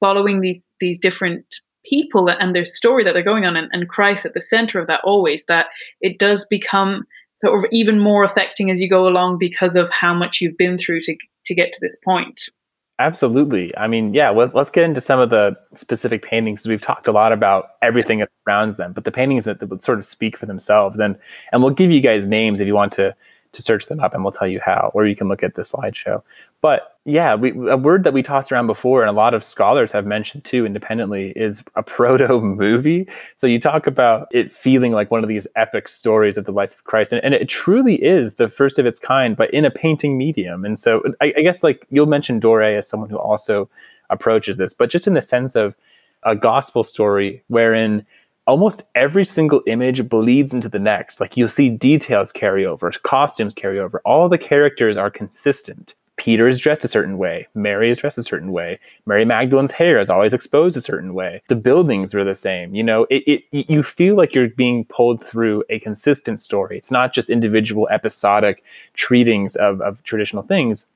following these, these different people and their story that they're going on and, and Christ at the center of that always, that it does become sort of even more affecting as you go along because of how much you've been through to, to get to this point. Absolutely. I mean, yeah, let, us get into some of the specific paintings. We've talked a lot about everything that surrounds them, but the paintings that, that would sort of speak for themselves. And and we'll give you guys names if you want to to search them up and we'll tell you how, or you can look at the slideshow. But yeah, we, a word that we tossed around before and a lot of scholars have mentioned too independently is a proto movie. So you talk about it feeling like one of these epic stories of the life of Christ. And, and it truly is the first of its kind, but in a painting medium. And so I, I guess like you'll mention Doré as someone who also approaches this, but just in the sense of a gospel story wherein almost every single image bleeds into the next. Like you'll see details carry over, costumes carry over. All the characters are consistent. Peter is dressed a certain way. Mary is dressed a certain way. Mary Magdalene's hair is always exposed a certain way. The buildings are the same. You know, it, it you feel like you're being pulled through a consistent story. It's not just individual episodic treatings of, of traditional things.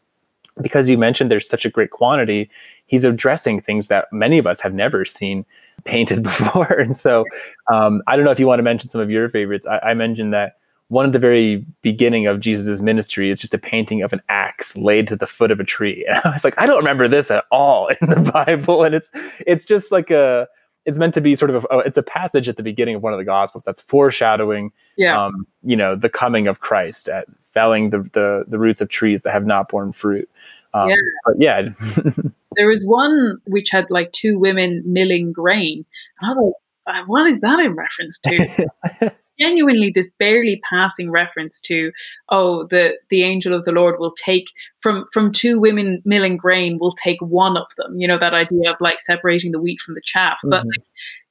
Because you mentioned there's such a great quantity, he's addressing things that many of us have never seen painted before. And so um, I don't know if you want to mention some of your favorites. I, I mentioned that one of the very beginning of Jesus' ministry is just a painting of an axe laid to the foot of a tree. And I was like, I don't remember this at all in the Bible. And it's it's just like a it's meant to be sort of a, it's a passage at the beginning of one of the gospels that's foreshadowing yeah. um, you know the coming of Christ at felling the, the the roots of trees that have not borne fruit. Um, Yeah. But yeah, There was one which had like two women milling grain. And I was like, uh, what is that in reference to? Genuinely, this barely passing reference to, oh, the the angel of the Lord will take from from two women milling grain, will take one of them. You know that idea of like separating the wheat from the chaff. But Mhm. like,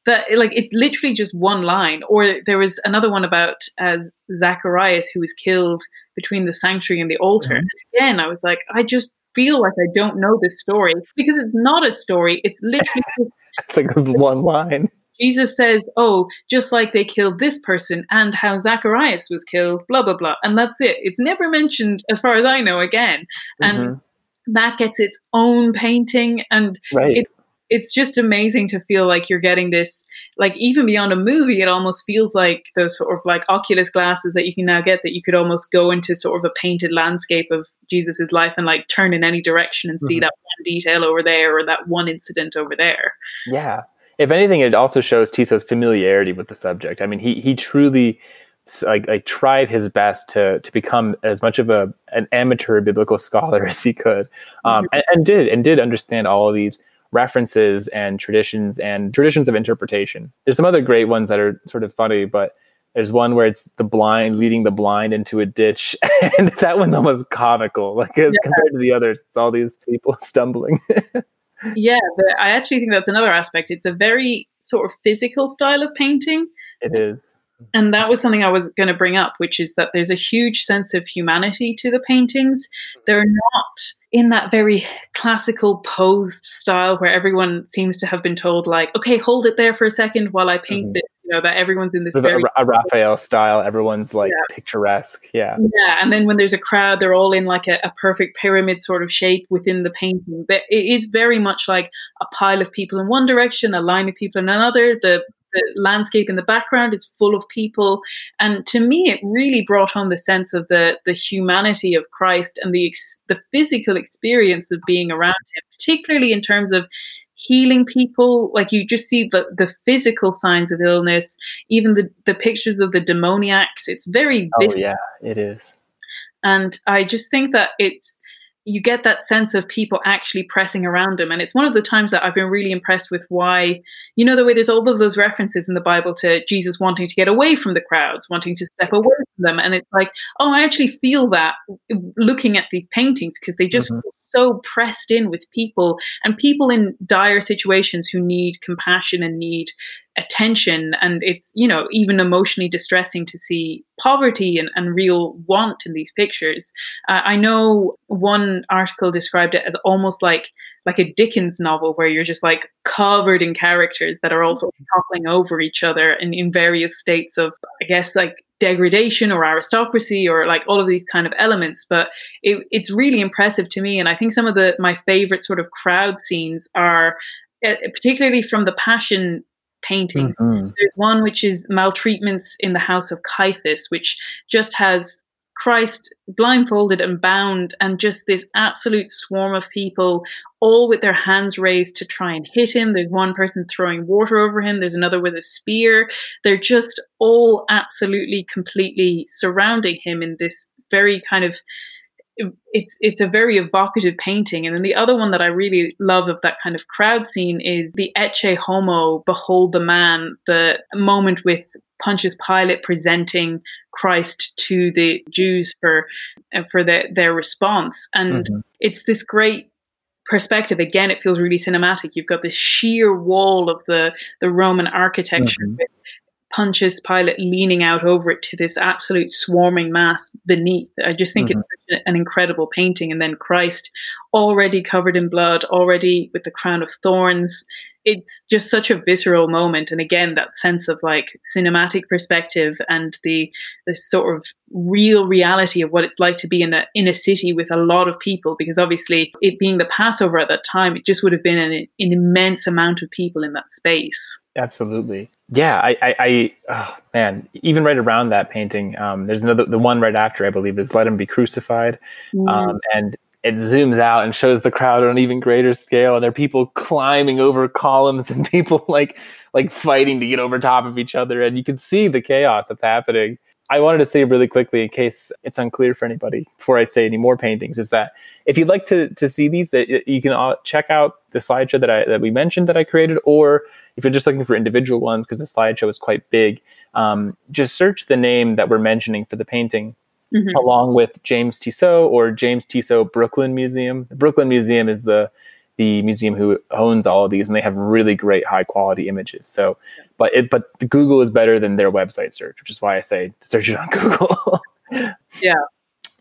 that like it's literally just one line. Or there was another one about uh, Zacharias who was killed between the sanctuary and the altar. Mhm. And again, I was like, I just feel like I don't know this story because it's not a story. It's literally it's like one line. Jesus says, "Oh, just like they killed this person and how Zacharias was killed, blah blah blah," and that's it. It's never mentioned, as far as I know, again, and Mhm. that gets its own painting, and right. it- it's just amazing to feel like you're getting this, like even beyond a movie, it almost feels like those sort of like Oculus glasses that you can now get that you could almost go into sort of a painted landscape of Jesus's life and like turn in any direction and see Mhm. that one detail over there or that one incident over there. Yeah. If anything, it also shows Tissot's familiarity with the subject. I mean, he he truly like like tried his best to to become as much of a an amateur biblical scholar as he could, um, and, and did and did understand all of these references and traditions and traditions of interpretation. There's some other great ones that are sort of funny, but there's one where it's the blind leading the blind into a ditch, and that one's almost comical. Like as compared to the others, it's all these people stumbling. Yeah, but I actually think that's another aspect. It's a very sort of physical style of painting. it is. And that was something I was going to bring up, which is that there's a huge sense of humanity to the paintings. They're not in that very classical posed style where everyone seems to have been told, like, okay, hold it there for a second while I paint Mhm. this. You know, that everyone's in this very a, Raphael style. Everyone's like picturesque. Yeah. Yeah, and then when there's a crowd, they're all in like a, a perfect pyramid sort of shape within the painting. But it is very much like a pile of people in one direction, a line of people in another. The the landscape in the background is full of people, and to me, it really brought home the sense of the the humanity of Christ and the ex- the physical experience of being around Him, particularly in terms of healing people. Like you just see the the physical signs of illness even the the pictures of the demoniacs. It's very Oh yeah, it is. and I just think that it's you get that sense of people actually pressing around him. And it's one of the times that I've been really impressed with why, you know, the way there's all of those references in the Bible to Jesus wanting to get away from the crowds, wanting to step away from them. And it's like, oh, I actually feel that looking at these paintings because they just Mhm. feel so pressed in with people and people in dire situations who need compassion and need attention and it's you know even emotionally distressing to see poverty and, and real want in these pictures. Uh, i know one article described it as almost like like a dickens novel where you're just like covered in characters that are also toppling over each other in, in various states of i guess like degradation or aristocracy or like all of these kind of elements. But it, it's really impressive to me and i think some of the my favorite sort of crowd scenes are uh, particularly from the passion paintings Mhm. there's one which is maltreatments in the house of Caiaphas, which just has Christ blindfolded and bound, and just this absolute swarm of people, all with their hands raised to try and hit him. There's one person throwing water over him, there's another with a spear. They're just all absolutely, completely surrounding him in this very kind of it's it's a very evocative painting and then the other one that i really love of that kind of crowd scene is the ecce homo behold the man the moment with pontius pilate presenting christ to the jews for uh, for the, their response and Mhm. it's this great perspective again it feels really cinematic you've got this sheer wall of the the roman architecture Mhm. with Pontius Pilate leaning out over it to this absolute swarming mass beneath. I just think mm-hmm. it's an incredible painting. And then Christ, already covered in blood, already with the crown of thorns. It's just such a visceral moment. And again, that sense of like cinematic perspective and the the sort of real reality of what it's like to be in a in a city with a lot of people. Because obviously, it being the Passover at that time, it just would have been an, an immense amount of people in that space. Absolutely. Yeah, I, I, I oh, man, even right around that painting, um, there's another, the one right after, I believe, is "Let Him Be Crucified," mm. um, and it zooms out and shows the crowd on an even greater scale, and there are people climbing over columns and people like like fighting to get over top of each other, and you can see the chaos that's happening. I wanted to say really quickly, in case it's unclear for anybody, before I say any more paintings, is that if you'd like to to see these, that you can check out the slideshow that I that we mentioned that I created, or if you're just looking for individual ones, because the slideshow is quite big, um, just search the name that we're mentioning for the painting. Mm-hmm. Along with James Tissot or James Tissot Brooklyn Museum. The Brooklyn Museum is the the museum who owns all of these and they have really great high quality images. So but it but google is better than their website search which is why i say search it on google. Yeah.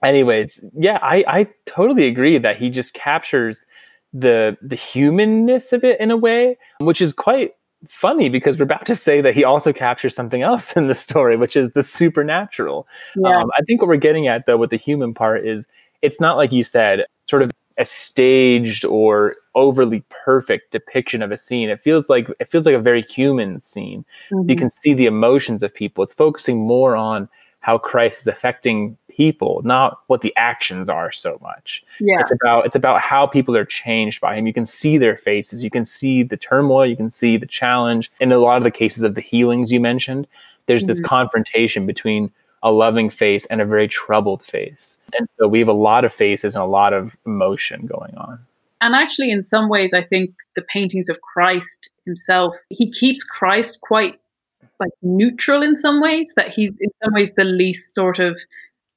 Anyways yeah i i totally agree that he just captures the the humanness of it in a way which is quite funny because we're about to say that he also captures something else in the story which is the supernatural. Yeah. um, i think what we're getting at though with the human part is it's not like you said sort of a staged or overly perfect depiction of a scene. It feels like it feels like a very human scene. Mm-hmm. You can see the emotions of people. It's focusing more on how Christ is affecting people, not what the actions are so much. Yeah. It's about it's about how people are changed by him. You can see their faces, you can see the turmoil, you can see the challenge. In a lot of the cases of the healings you mentioned, there's mm-hmm. this confrontation between a loving face and a very troubled face. And so we have a lot of faces and a lot of emotion going on. And actually, in some ways, I think the paintings of Christ himself, he keeps Christ quite like neutral in some ways, that he's in some ways the least sort of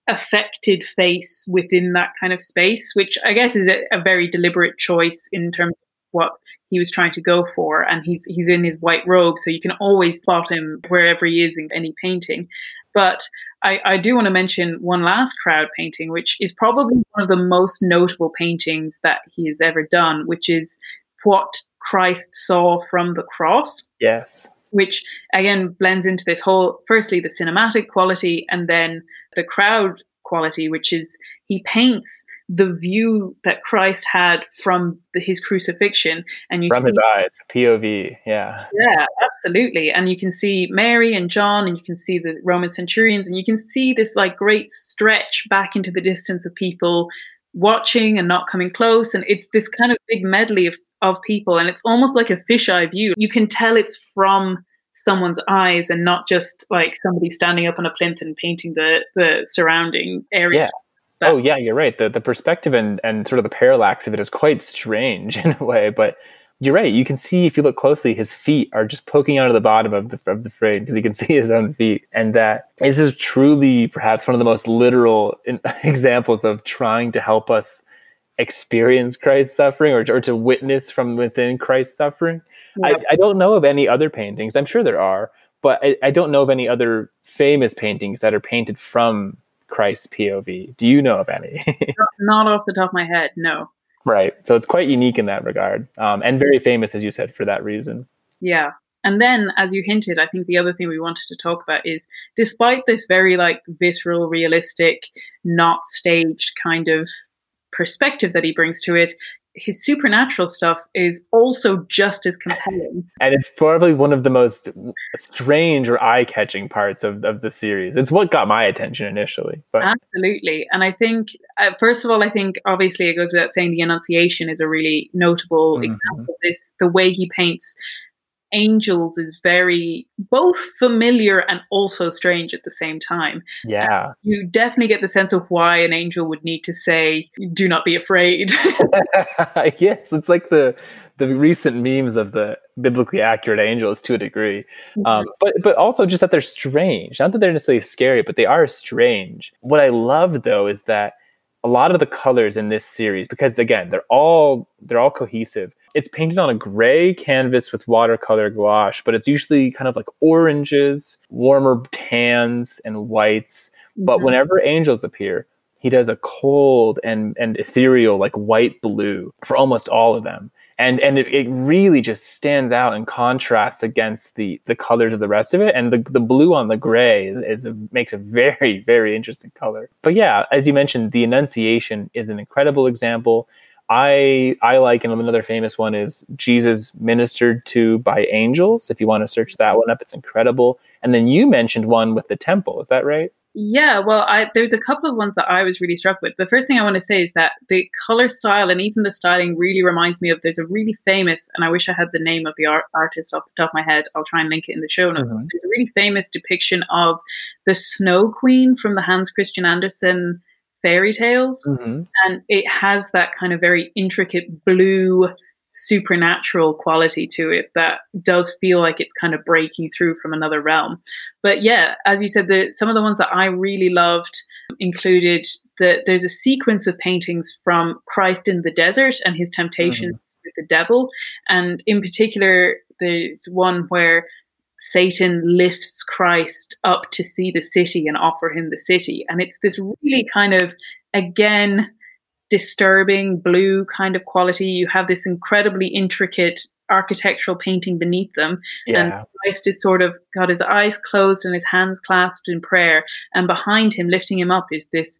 affected face within that kind of space, which I guess is a, a very deliberate choice in terms of what he was trying to go for and he's he's in his white robe so you can always spot him wherever he is in any painting but I, I do want to mention one last crowd painting, which is probably one of the most notable paintings that he has ever done, which is what Christ saw from the cross. Yes. Which again blends into this whole, firstly, the cinematic quality and then the crowd quality, which is he paints the view that Christ had from the, his crucifixion, and you from see, his eyes, POV, yeah, yeah, absolutely, and you can see Mary and John, and you can see the Roman centurions, and you can see this like great stretch back into the distance of people watching and not coming close, and it's this kind of big medley of of people, and it's almost like a fisheye view. You can tell it's from someone's eyes and not just like somebody standing up on a plinth and painting the the surrounding area. Yeah. That. Oh yeah, you're right. The the perspective and and sort of the parallax of it is quite strange in a way, but you're right. You can see if you look closely, his feet are just poking out of the bottom of the of the frame because you can see his own feet, and that this is truly perhaps one of the most literal in, examples of trying to help us experience Christ's suffering or, or to witness from within Christ's suffering. I, I, don't know of any other paintings. I'm sure there are, but I, I, don't know of any other famous paintings that are painted from Christ's POV. Do you know of any? Not off the top of my head, no. Right. So it's quite unique in that regard, um, and very famous, as you said, for that reason. Yeah. And then, as you hinted, I think the other thing we wanted to talk about is despite this very like visceral, realistic, not staged kind of perspective that he brings to it, his supernatural stuff is also just as compelling. And it's probably one of the most strange or eye catching parts of, of the series. It's what got my attention initially. But. Absolutely. And I think, uh, first of all, I think obviously it goes without saying the Annunciation is a really notable mm-hmm. example of this. The way he paints angels is very both familiar and also strange at the same time. Yeah. You definitely get the sense of why an angel would need to say, do not be afraid. yes, it's like the the recent memes of the biblically accurate angels to a degree. Mm-hmm. Um, but but also just that they're strange. Not that they're necessarily scary, but they are strange. What I love though is that a lot of the colors in this series because again they're all they're all cohesive It's painted on a gray canvas with watercolor gouache, but it's usually kind of like oranges, warmer tans, and whites. But mm-hmm. whenever angels appear, he does a cold and, and ethereal, like white blue for almost all of them and and it, it really just stands out in contrast against the the colors of the rest of it and the, the blue on the gray is, a, makes a very very interesting color but yeah as you mentioned the annunciation is an incredible example I I like and another famous one is Jesus ministered to by angels. If you want to search that one up, it's incredible. And then you mentioned one with the temple. Is that right? Yeah, well, I, there's a couple of ones that I was really struck with. The first thing I want to say is that the color style and even the styling really reminds me of. There's a really famous, and I wish I had the name of the art, artist off the top of my head. I'll try and link it in the show notes. Mm-hmm. There's a really famous depiction of the Snow Queen from the Hans Christian Andersen fairy tales, mm-hmm. and it has that kind of very intricate blue supernatural quality to it that does feel like it's kind of breaking through from another realm. But yeah, as you said, the some of the ones that I really loved included that there's a sequence of paintings from Christ in the desert and his temptations mm-hmm. with the devil. And in particular, there's one where Satan lifts Christ up to see the city and offer him the city. And it's this really kind of, again, disturbing blue kind of quality. You have this incredibly intricate architectural painting beneath them. Yeah. And Christ is sort of got his eyes closed and his hands clasped in prayer. And behind him, lifting him up, is this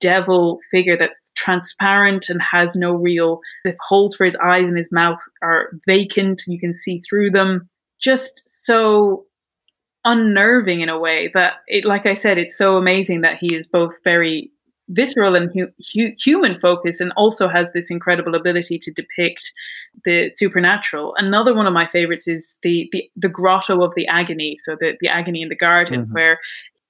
devil figure that's transparent and has no real, the holes for his eyes and his mouth are vacant. You can see through them. Just so unnerving in a way that it like i said it's so amazing that he is both very visceral and hu- hu- human focus and also has this incredible ability to depict the supernatural. Another one of my favorites is the the, the grotto of the agony, so the, the agony in the garden, mm-hmm. where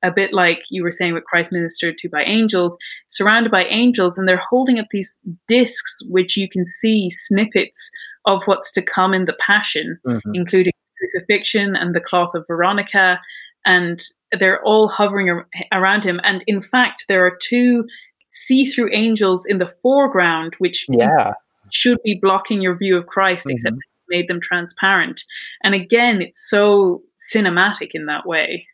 a bit like you were saying with Christ ministered to by angels, surrounded by angels, and they're holding up these discs which you can see snippets of what's to come in the Passion, mm-hmm. including crucifixion and the cloth of Veronica and they're all hovering ar- around him. And in fact, there are two see-through angels in the foreground, which yeah. should be blocking your view of Christ, mm-hmm. except made them transparent. And again, it's so cinematic in that way.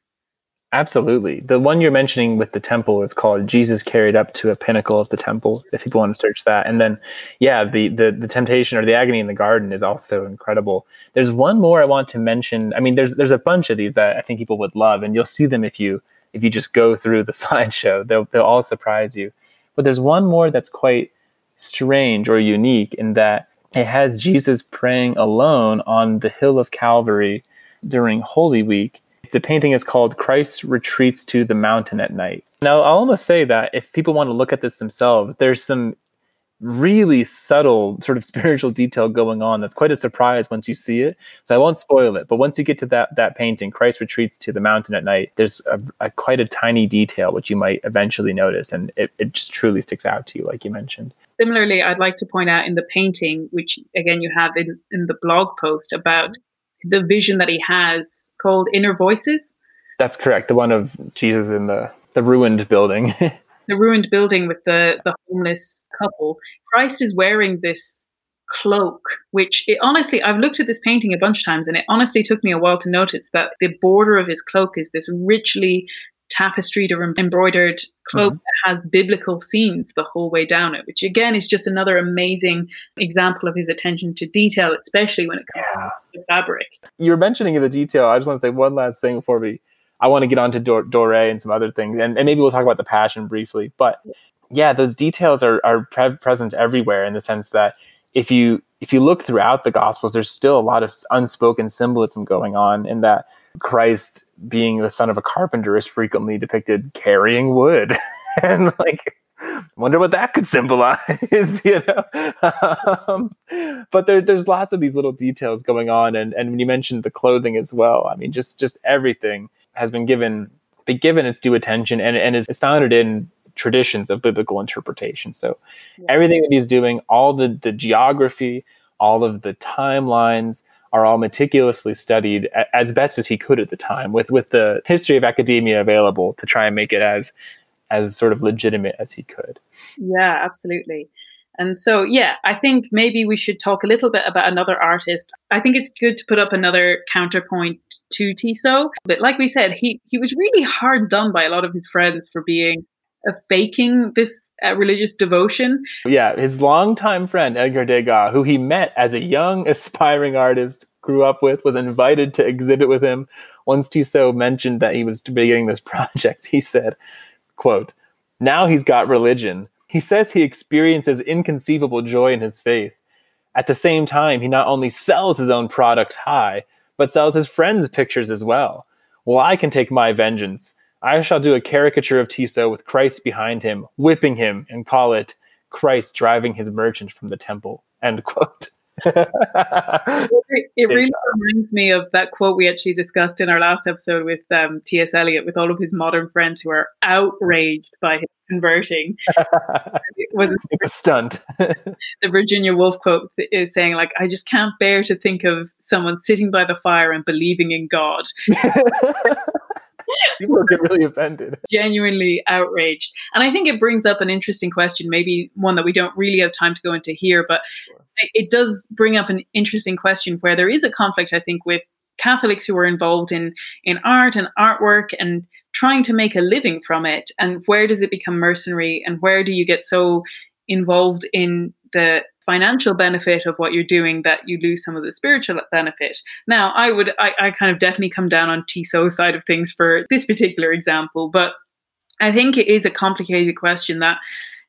Absolutely. The one you're mentioning with the temple is called Jesus carried up to a pinnacle of the temple, if people want to search that. And then yeah, the the the temptation or the agony in the garden is also incredible. There's one more I want to mention. I mean, there's there's a bunch of these that I think people would love, and you'll see them if you if you just go through the slideshow. They'll they'll all surprise you. But there's one more that's quite strange or unique in that it has Jesus praying alone on the hill of Calvary during Holy Week the painting is called Christ Retreats to the Mountain at Night. Now, I'll almost say that if people want to look at this themselves, there's some really subtle sort of spiritual detail going on that's quite a surprise once you see it. So I won't spoil it, but once you get to that that painting, Christ retreats to the mountain at night. There's a, a quite a tiny detail which you might eventually notice, and it, it just truly sticks out to you, like you mentioned. Similarly, I'd like to point out in the painting, which again you have in, in the blog post about the vision that he has called Inner Voices. That's correct. The one of Jesus in the, the ruined building. the ruined building with the, the homeless couple. Christ is wearing this cloak, which it, honestly, I've looked at this painting a bunch of times and it honestly took me a while to notice that the border of his cloak is this richly tapestried or embroidered cloak mm-hmm. that has biblical scenes the whole way down it, which again is just another amazing example of his attention to detail, especially when it comes yeah. to fabric. You were mentioning the detail. I just want to say one last thing before we. I want to get on to Dor- Doré and some other things, and, and maybe we'll talk about the passion briefly. But yeah, those details are are pre- present everywhere in the sense that if you if you look throughout the Gospels, there's still a lot of unspoken symbolism going on in that Christ being the son of a carpenter is frequently depicted carrying wood. And like wonder what that could symbolize you know? Um, but there, there's lots of these little details going on. And, and when you mentioned the clothing as well i mean just just everything has been given been given its due attention and, and is founded in traditions of biblical interpretation. So yeah. everything that he's doing all the the geography all of the timelines are all meticulously studied as best as he could at the time with with the history of academia available to try and make it as as sort of legitimate as he could yeah absolutely And so, yeah, I think maybe we should talk a little bit about another artist. I think it's good to put up another counterpoint to Tissot. But like we said, he, he was really hard done by a lot of his friends for being uh, faking this religious devotion. Yeah, his longtime friend, Edgar Degas, who he met as a young, aspiring artist, grew up with, was invited to exhibit with him. Once Tissot mentioned that he was beginning this project, he said, quote, now he's got religion he says he experiences inconceivable joy in his faith. At the same time, he not only sells his own products high, but sells his friends' pictures as well. Well, I can take my vengeance. I shall do a caricature of Tissot with Christ behind him, whipping him, and call it Christ driving his merchant from the temple. End quote. it really reminds me of that quote we actually discussed in our last episode with um, T.S. Eliot, with all of his modern friends who are outraged by his converting. it was a stunt. the Virginia Woolf quote is saying, like, I just can't bear to think of someone sitting by the fire and believing in God. People get really offended. Genuinely outraged. And I think it brings up an interesting question, maybe one that we don't really have time to go into here, but it does bring up an interesting question where there is a conflict, I think, with Catholics who are involved in in art and artwork and trying to make a living from it. And where does it become mercenary? And where do you get so involved in the financial benefit of what you're doing that you lose some of the spiritual benefit. Now, I would, I, I kind of definitely come down on Tissot's side of things for this particular example, but I think it is a complicated question that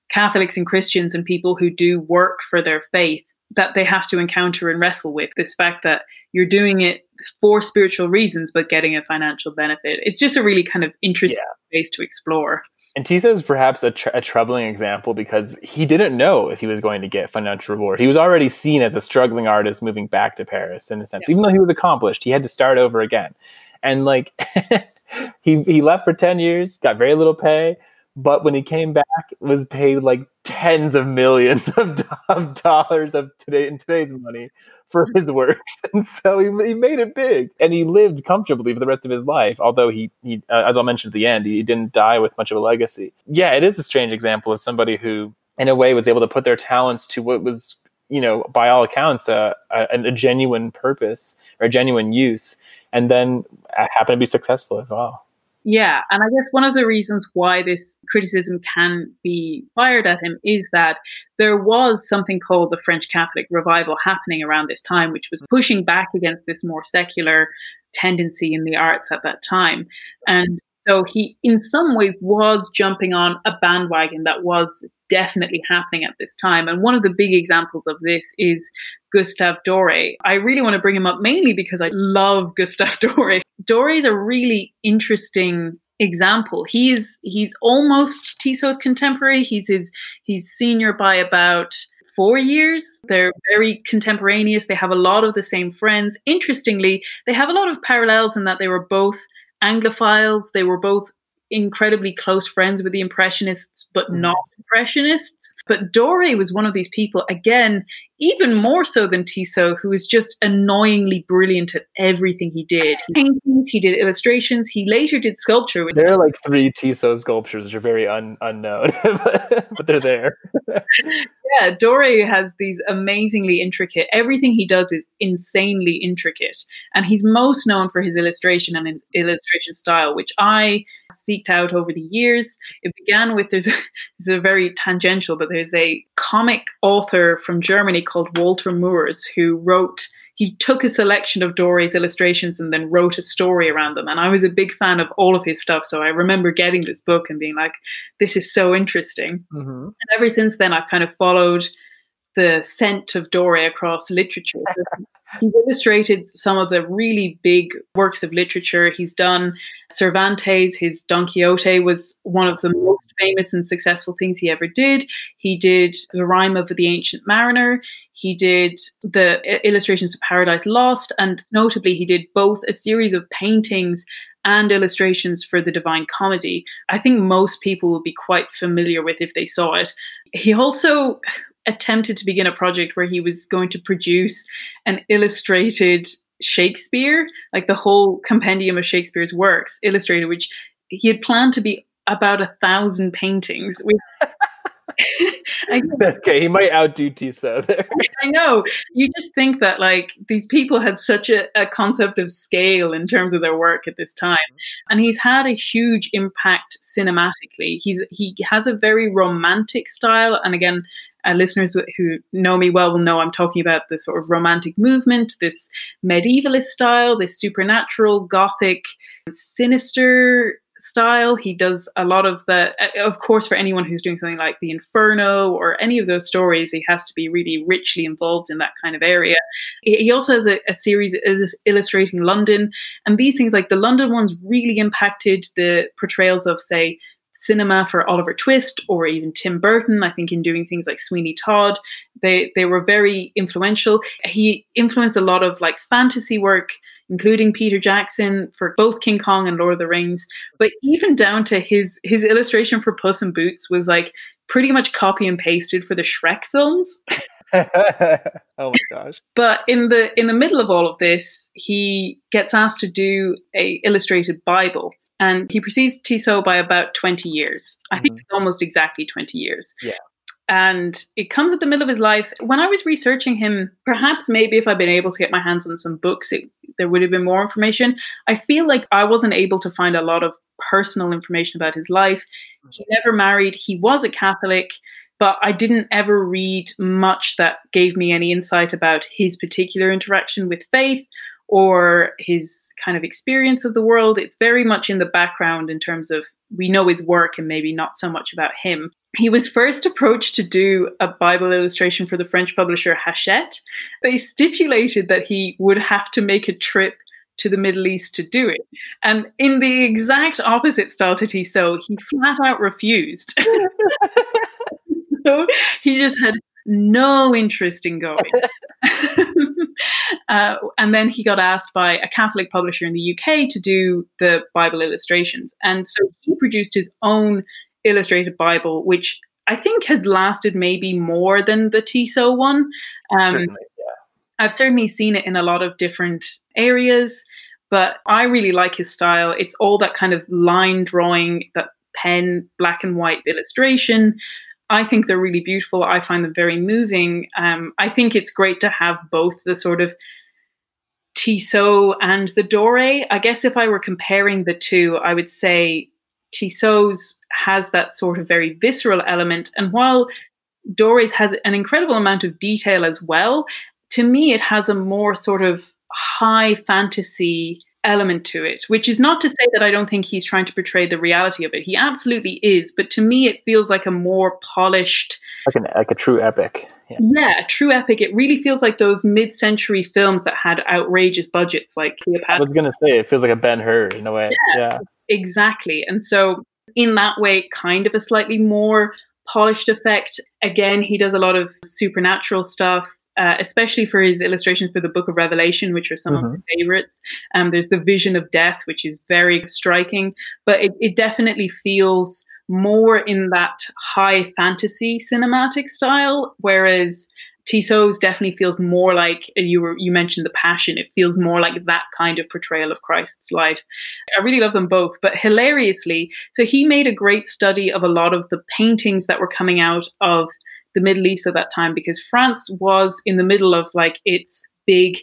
Catholics and Christians and people who do work for their faith that they have to encounter and wrestle with this fact that you're doing it for spiritual reasons but getting a financial benefit. It's just a really kind of interesting yeah. space to explore. And Tissot is perhaps a, tr- a, troubling example because he didn't know if he was going to get financial reward. He was already seen as a struggling artist moving back to Paris, in a sense. Yeah. Even though he was accomplished, he had to start over again. And like, he he left for ten years, got very little pay, but when he came back, was paid like tens of millions of, of dollars of today in today's money for his works, and so he, he made it big, and he lived comfortably for the rest of his life. Although he, he uh, as I'll mention at the end, he didn't die with much of a legacy. Yeah, it is a strange example of somebody who, in a way, was able to put their talents to what was, you know, by all accounts, a, a, a genuine purpose or a genuine use, and then happen to be successful as well. Yeah, and I guess one of the reasons why this criticism can be fired at him is that there was something called the French Catholic revival happening around this time, which was pushing back against this more secular tendency in the arts at that time. And so he, in some ways, was jumping on a bandwagon that was definitely happening at this time. And one of the big examples of this is Gustave Doré. I really want to bring him up mainly because I love Gustave Doré. Doré is a really interesting example. He's he's almost Tissot's contemporary. He's his he's senior by about four years. They're very contemporaneous. They have a lot of the same friends. Interestingly, they have a lot of parallels in that they were both Anglophiles. They were both incredibly close friends with the Impressionists, but mm. not Impressionists. But Doré was one of these people, again, even more so than Tissot, who was just annoyingly brilliant at everything he did. He paintings, he did illustrations, he later did sculpture. There are like three Tissot sculptures which are very un- unknown, but they're there. yeah, Doré has these amazingly intricate, everything he does is insanely intricate. And he's most known for his illustration and illustration style, which I seeked out over the years. It began with, there's a, there's a very tangential, but there's a comic author from Germany called Walter Moers who wrote he took a selection of Doré's illustrations and then wrote a story around them. And I was a big fan of all of his stuff. So I remember getting this book and being like, this is so interesting. Mm-hmm. And ever since then, I've kind of followed the scent of Doré across literature. He's illustrated some of the really big works of literature. He's done Cervantes, his Don Quixote was one of the most famous and successful things he ever did. He did The Rime of the Ancient Mariner. He did the illustrations of Paradise Lost. And notably, he did both a series of paintings and illustrations for the Divine Comedy. I think most people will be quite familiar with if they saw it. He also attempted to begin a project where he was going to produce an illustrated Shakespeare, like the whole compendium of Shakespeare's works illustrated, which he had planned to be about a thousand paintings. okay, he might outdo Tissot there. I know. You just think that like these people had such a, a, concept of scale in terms of their work at this time, mm-hmm. and he's had a huge impact cinematically. He's he has a very romantic style, and again. Uh, listeners who know me well will know I'm talking about the sort of romantic movement, this medievalist style, this supernatural, gothic, sinister style. He does a lot of the, of course, for anyone who's doing something like the Inferno or any of those stories, he has to be really richly involved in that kind of area. He also has a, a series illustrating London, and these things, like the London ones, really impacted the portrayals of, say, cinema for Oliver Twist or even Tim Burton. I think in doing things like Sweeney Todd, they they were very influential. He influenced a lot of like fantasy work, including Peter Jackson for both King Kong and Lord of the Rings. But even down to his his illustration for Puss in Boots was like pretty much copy and pasted for the Shrek films. oh my gosh. But in the in the middle of all of this, he gets asked to do a illustrated Bible and he precedes Tissot by about 20 years. I think mm-hmm. it's almost exactly 20 years. Yeah. And it comes at the middle of his life. When I was researching him, perhaps maybe if I'd been able to get my hands on some books, it, there would have been more information. I feel like I wasn't able to find a lot of personal information about his life. Mm-hmm. He never married, he was a Catholic, but I didn't ever read much that gave me any insight about his particular interaction with faith or his kind of experience of the world. It's very much in the background in terms of we know his work and maybe not so much about him. He was first approached to do a Bible illustration for the French publisher Hachette. They stipulated that he would have to make a trip to the Middle East to do it. And in the exact opposite style to Tissot, he flat out refused. so he just had no interest in going. uh, and then he got asked by a Catholic publisher in the UK to do the Bible illustrations. And so he produced his own illustrated Bible, which I think has lasted maybe more than the Tissot one. Um. I've certainly seen it in a lot of different areas, but I really like his style. It's all that kind of line drawing, that pen, black and white illustration. I think they're really beautiful. I find them very moving. Um, I think it's great to have both the sort of Tissot and the Doré. I guess if I were comparing the two, I would say Tissot's has that sort of very visceral element. And while Doré's has an incredible amount of detail as well, to me, it has a more sort of high fantasy element to it, which is not to say that I don't think he's trying to portray the reality of it. He absolutely is, but to me, it feels like a more polished, like an like a true epic. Yeah. yeah, true epic. It really feels like those mid-century films that had outrageous budgets, like Cleopatra. I was gonna say it feels like a Ben Hur in a way. Yeah, yeah. exactly. And so, in that way, kind of a slightly more polished effect. Again, he does a lot of supernatural stuff uh, especially for his illustrations for the Book of Revelation, which are some mm-hmm. of my favorites. Um, there's the Vision of Death, which is very striking, but it, it definitely feels more in that high fantasy cinematic style, whereas Tissot's definitely feels more like you were you mentioned the passion. It feels more like that kind of portrayal of Christ's life. I really love them both, but hilariously, so he made a great study of a lot of the paintings that were coming out of the Middle East at that time because France was in the middle of like its big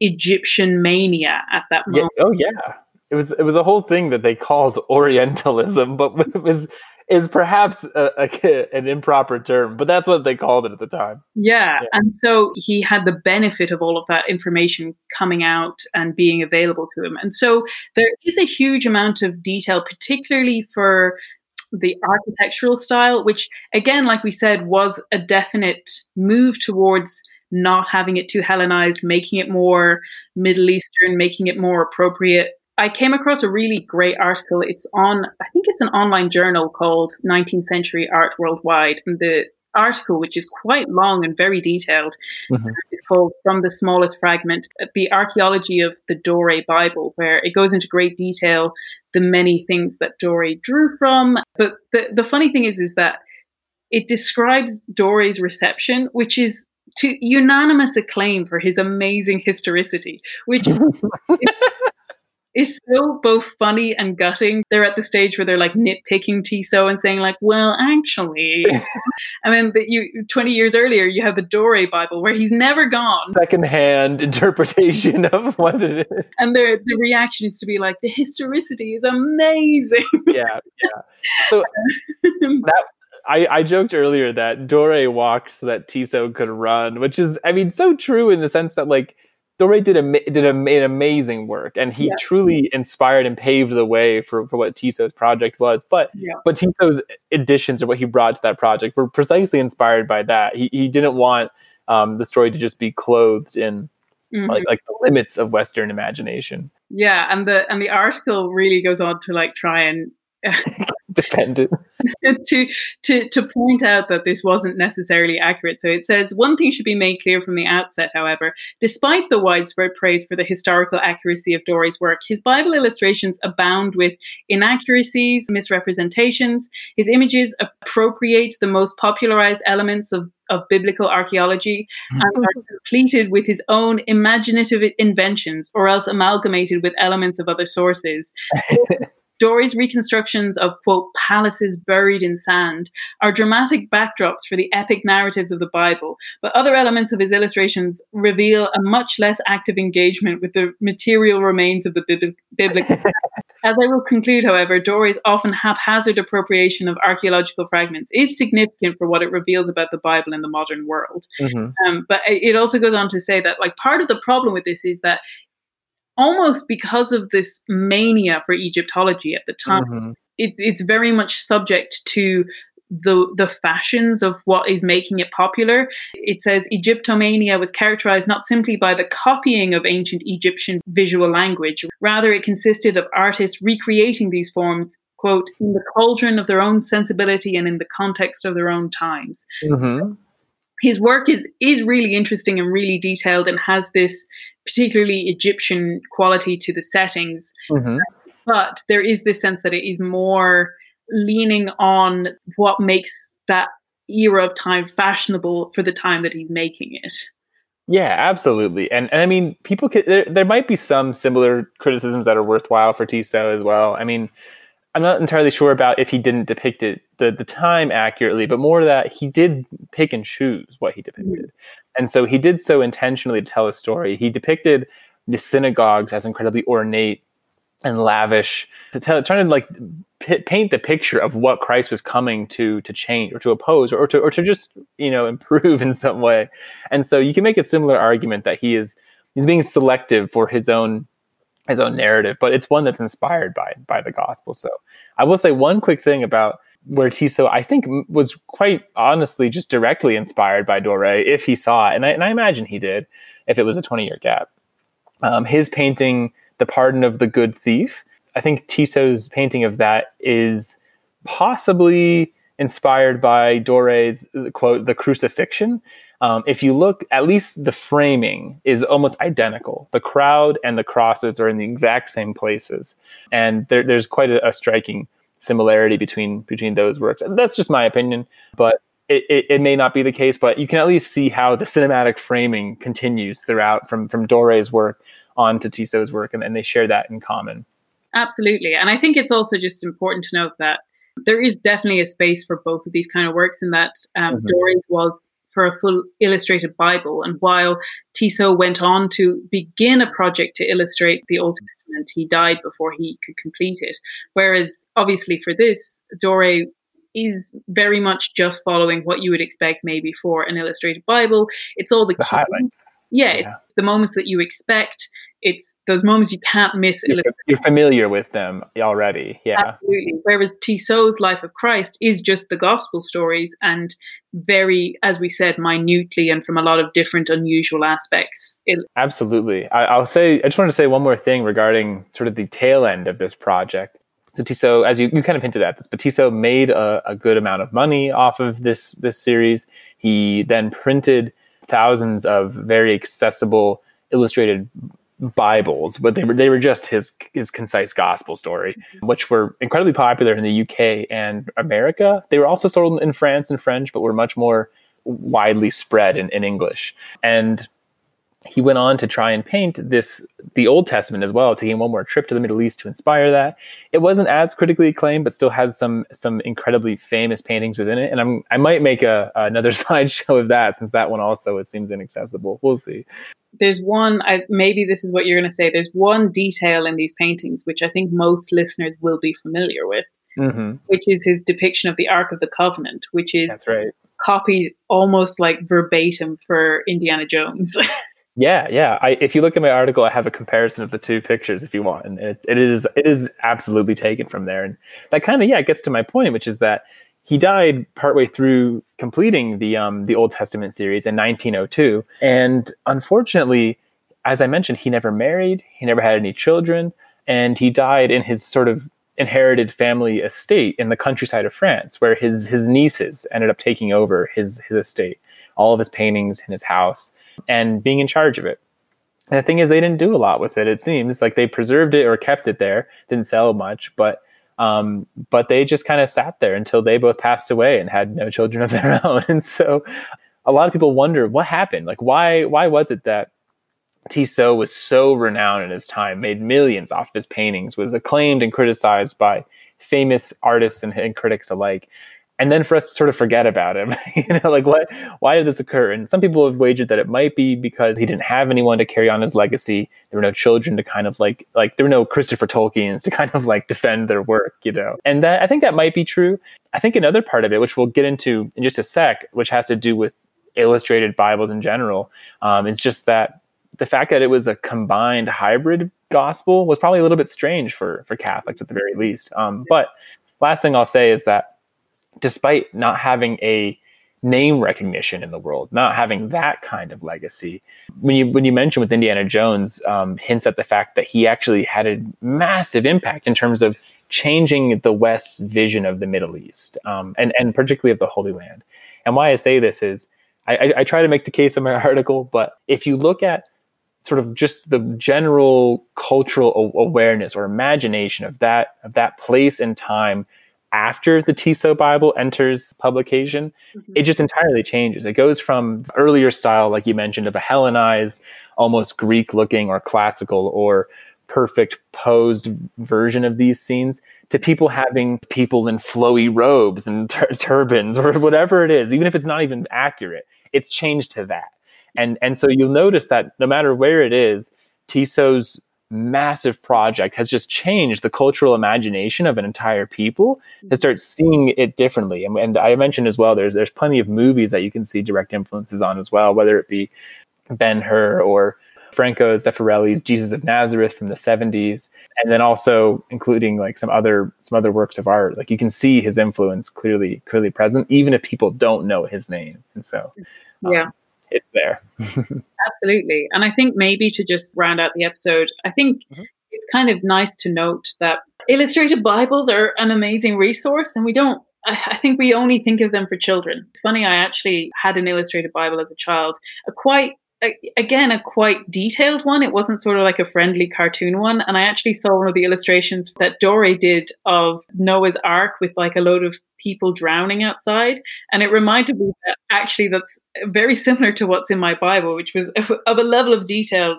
Egyptian mania at that moment. Yeah, oh yeah. It was it was a whole thing that they called Orientalism, but it was is perhaps a, a, an improper term, but that's what they called it at the time. Yeah. yeah. And so he had the benefit of all of that information coming out and being available to him. And so there is a huge amount of detail, particularly for the architectural style, which again, like we said, was a definite move towards not having it too Hellenized, making it more Middle Eastern, making it more appropriate. I came across a really great article. It's on, I think it's an online journal called 19th Century Art Worldwide. And the article, which is quite long and very detailed, mm-hmm. is called From the Smallest Fragment The Archaeology of the Doré Bible, where it goes into great detail the many things that Doré drew from. But the, the funny thing is, is that it describes Doré's reception, which is to unanimous acclaim for his amazing historicity, which is so both funny and gutting. They're at the stage where they're like nitpicking Tissot and saying like, "Well, actually," and then the, you twenty years earlier you have the Doré Bible where he's never gone. Secondhand interpretation of what it is, and the the reaction is to be like, "The historicity is amazing." yeah, yeah. So that I, I joked earlier that Doré walked so that Tissot could run, which is, I mean, so true in the sense that like Doré did a did a, an amazing work, and he yeah. truly inspired and paved the way for, for what Tissot's project was. But yeah. but Tissot's additions or what he brought to that project were precisely inspired by that. He he didn't want um, the story to just be clothed in mm-hmm. like like the limits of Western imagination. Yeah, and the and the article really goes on to like try and defend to to to point out that this wasn't necessarily accurate. So it says one thing should be made clear from the outset, however, despite the widespread praise for the historical accuracy of Doré's work, his Bible illustrations abound with inaccuracies, misrepresentations. His images appropriate the most popularized elements of of biblical archaeology and are mm-hmm. completed with his own imaginative inventions or else amalgamated with elements of other sources. Doré's reconstructions of, quote, palaces buried in sand are dramatic backdrops for the epic narratives of the Bible, but other elements of his illustrations reveal a much less active engagement with the material remains of the biblical. As I will conclude, however, Doré's often haphazard appropriation of archaeological fragments is significant for what it reveals about the Bible in the modern world. Mm-hmm. Um, but it also goes on to say that, like, part of the problem with this is that almost because of this mania for Egyptology at the time, mm-hmm. it's it's very much subject to the the fashions of what is making it popular. It says Egyptomania was characterized not simply by the copying of ancient Egyptian visual language, rather it consisted of artists recreating these forms quote in the cauldron of their own sensibility and in the context of their own times. Mm-hmm his work is is really interesting and really detailed and has this particularly Egyptian quality to the settings. Mm-hmm. But there is this sense that it is more leaning on what makes that era of time fashionable for the time that he's making it. Yeah, absolutely. And and I mean, people could, there, there might be some similar criticisms that are worthwhile for Tissot as well. I mean, I'm not entirely sure about if he didn't depict it the, the time accurately, but more that he did pick and choose what he depicted. And so he did so intentionally to tell a story. He depicted the synagogues as incredibly ornate and lavish to tell, trying to like p- paint the picture of what Christ was coming to to change or to oppose or, or to or to just you know improve in some way. And so you can make a similar argument that he is he's being selective for his own his own narrative, but it's one that's inspired by by the gospel. So I will say one quick thing about where Tissot, I think, was quite honestly just directly inspired by Doré if he saw it, and I, and I imagine he did if it was a twenty year gap. Um, his painting, "The Pardon of the Good Thief," I think Tissot's painting of that is possibly inspired by Doré's quote, "The Crucifixion." Um, if you look, at least the framing is almost identical. The crowd and the crosses are in the exact same places, and there, there's quite a, a, striking similarity between between those works. And that's just my opinion, but it, it, it, may not be the case. But you can at least see how the cinematic framing continues throughout from from Doré's work on to Tissot's work, and, and they share that in common. Absolutely, and I think it's also just important to note that there is definitely a space for both of these kind of works in that um, mm-hmm. Doré's was for a full illustrated Bible. And while Tissot went on to begin a project to illustrate the Old Testament, he died before he could complete it. Whereas, obviously, for this, Doré is very much just following what you would expect maybe for an illustrated Bible. It's all the, the highlights. Yeah, yeah. the moments that you expect it's those moments you can't miss. You're, you're, familiar with them already. Yeah. Absolutely. Whereas Tissot's Life of Christ is just the gospel stories and very, as we said, minutely and from a lot of different unusual aspects. Absolutely. I, will say, I just want to say one more thing regarding sort of the tail end of this project. So Tissot, as you, you kind of hinted at this, but Tissot made a, a good amount of money off of this this series. He then printed thousands of very accessible illustrated Bibles, but they were they were just his his concise gospel story, mm-hmm. which were incredibly popular in the UK and America. They were also sold in France and French, but were much more widely spread in, in English. And he went on to try and paint this the Old Testament as well, taking one more trip to the Middle East to inspire that. It wasn't as critically acclaimed, but still has some some incredibly famous paintings within it. And I'm I might make a another slideshow of that since that one also it seems inaccessible. We'll see. There's one. I, maybe this is what you're going to say. There's one detail in these paintings which I think most listeners will be familiar with, mm-hmm. which is his depiction of the Ark of the Covenant, which is that's right copied almost like verbatim for Indiana Jones. Yeah, yeah. I, if you look at my article, I have a comparison of the two pictures if you want, and it, it is it is absolutely taken from there. And that kind of yeah it gets to my point, which is that he died partway through completing the um, the Old Testament series in 1902, and unfortunately, as I mentioned, he never married, he never had any children, and he died in his sort of inherited family estate in the countryside of France, where his his nieces ended up taking over his his estate, all of his paintings in his house and being in charge of it. And the thing is, they didn't do a lot with it. It seems like they preserved it or kept it there, didn't sell much, but um, but they just kind of sat there until they both passed away and had no children of their own. And so, a lot of people wonder what happened. Like, why why was it that Tissot was so renowned in his time, made millions off his paintings, was acclaimed and criticized by famous artists and, and critics alike and then for us to sort of forget about him you know like what why did this occur? And some people have wagered that it might be because he didn't have anyone to carry on his legacy. There were no children to kind of like like there were no christopher tolkien's to kind of like defend their work you know? And that i think that might be true. I think another part of it which we'll get into in just a sec which has to do with illustrated bibles in general um, is just that the fact that it was a combined hybrid gospel was probably a little bit strange for for catholics at the very least. Um, but last thing i'll say is that despite not having a name recognition in the world, not having that kind of legacy. When you when you mention with Indiana Jones, um, hints at the fact that he actually had a massive impact in terms of changing the West's vision of the Middle East, um, and and particularly of the Holy Land. And why I say this is, I, I, I try to make the case in my article, but if you look at sort of just the general cultural awareness or imagination of that of that place and time after the Tissot Bible enters publication, mm-hmm. it just entirely changes. It goes from earlier style, like you mentioned, of a Hellenized, almost Greek looking or classical or perfect posed version of these scenes to people having people in flowy robes and tur- turbans or whatever it is, even if it's not even accurate, it's changed to that. And, and so you'll notice that no matter where it is, Tissot's massive project has just changed the cultural imagination of an entire people to start seeing it differently. And, and I mentioned as well, there's there's plenty of movies that you can see direct influences on as well, whether it be Ben Hur or Franco Zeffirelli's Jesus of Nazareth from the 70s, and then also including like some other some other works of art. Like you can see his influence clearly clearly present, even if people don't know his name. And so, um, yeah, it's there. Absolutely. And I think maybe to just round out the episode, I think mm-hmm. it's kind of nice to note that illustrated Bibles are an amazing resource and we don't I think we only think of them for children. It's funny, I actually had an illustrated Bible as a child, a quite again a quite detailed one. It wasn't sort of like a friendly cartoon one. And i actually saw one of the illustrations that Doré did of noah's ark with like a load of people drowning outside. And it reminded me that actually that's very similar to what's in my bible which was of a level of detail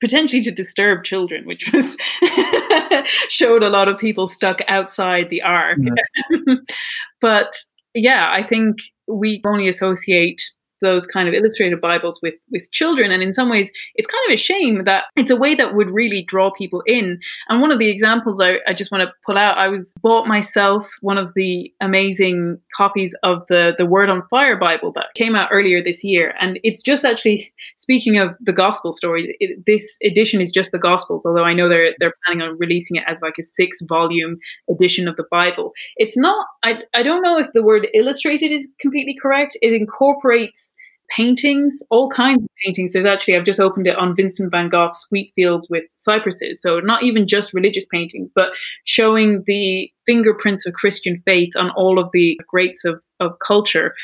potentially to disturb children which was showed a lot of people stuck outside the ark. Mm-hmm. but yeah i think we only associate those kind of illustrated Bibles with with children. And in some ways, it's kind of a shame that it's a way that would really draw people in. And one of the examples I, I just want to pull out, I was bought myself one of the amazing copies of the the Word on Fire Bible that came out earlier this year. And it's just actually speaking of the gospel stories, it, this edition is just the gospels, although I know they're they're planning on releasing it as like a six volume edition of the Bible. It's not I I don't know if the word illustrated is completely correct. It incorporates paintings, all kinds of paintings. There's actually, I've just opened it on Vincent van Gogh's Wheat Fields with Cypresses. So not even just religious paintings, but showing the fingerprints of Christian faith on all of the greats of, of culture.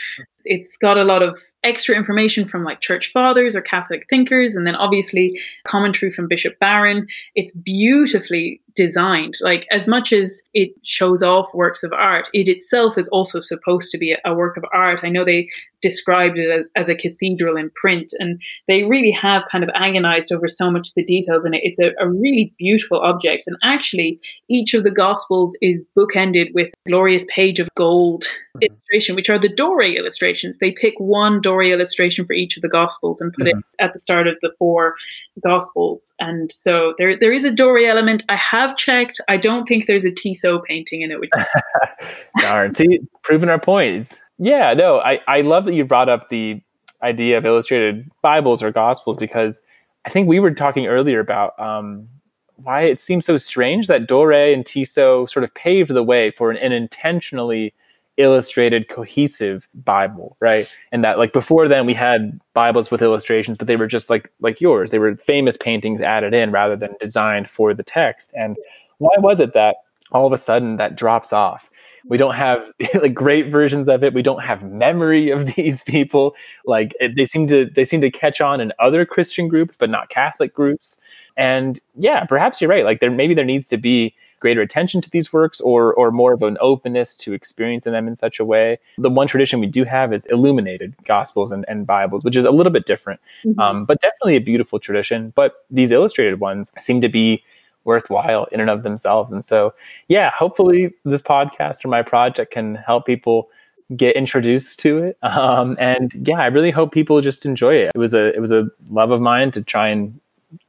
It's got a lot of extra information from like church fathers or Catholic thinkers, and then obviously commentary from Bishop Barron. It's beautifully designed. Like, as much as it shows off works of art, it itself is also supposed to be a, work of art. I know they described it as, as a cathedral in print, and they really have kind of agonized over so much of the details in it. It's a, a really beautiful object. And actually, each of the Gospels is bookended with glorious page of gold mm-hmm. illustration, which are the Doré illustrations. They pick one Doré illustration for each of the Gospels and put mm-hmm. it at the start of the four Gospels. And so there, there is a Doré element. I have checked. I don't think there's a Tissot painting in it. Which Darn. See, proving our points. Yeah, no, I, I love that you brought up the idea of illustrated Bibles or Gospels because I think we were talking earlier about um, why it seems so strange that Doré and Tissot sort of paved the way for an, an intentionally illustrated cohesive bible right? And that like before then we had bibles with illustrations but they were just like like yours. They were famous paintings added in rather than designed for the text. And why was it that all of a sudden that drops off? We don't have like great versions of it. We don't have memory of these people. Like they seem to they seem to catch on in other christian groups but not catholic groups. And yeah perhaps you're right. Like there maybe there needs to be greater attention to these works or or more of an openness to experiencing them in such a way. The one tradition we do have is illuminated gospels and, and Bibles, which is a little bit different, mm-hmm. um, but definitely a beautiful tradition. But these illustrated ones seem to be worthwhile in and of themselves. And so, yeah, hopefully this podcast or my project can help people get introduced to it. Um, and yeah, I really hope people just enjoy it. It was a it was a love of mine to try and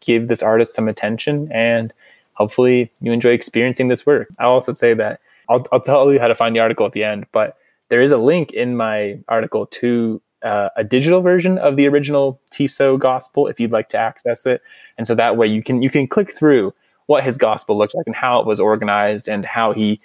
give this artist some attention and hopefully you enjoy experiencing this work. I'll also say that I'll, I'll tell you how to find the article at the end, but there is a link in my article to uh, a digital version of the original Tissot gospel if you'd like to access it. And so that way you can you can click through what his gospel looked like and how it was organized and how he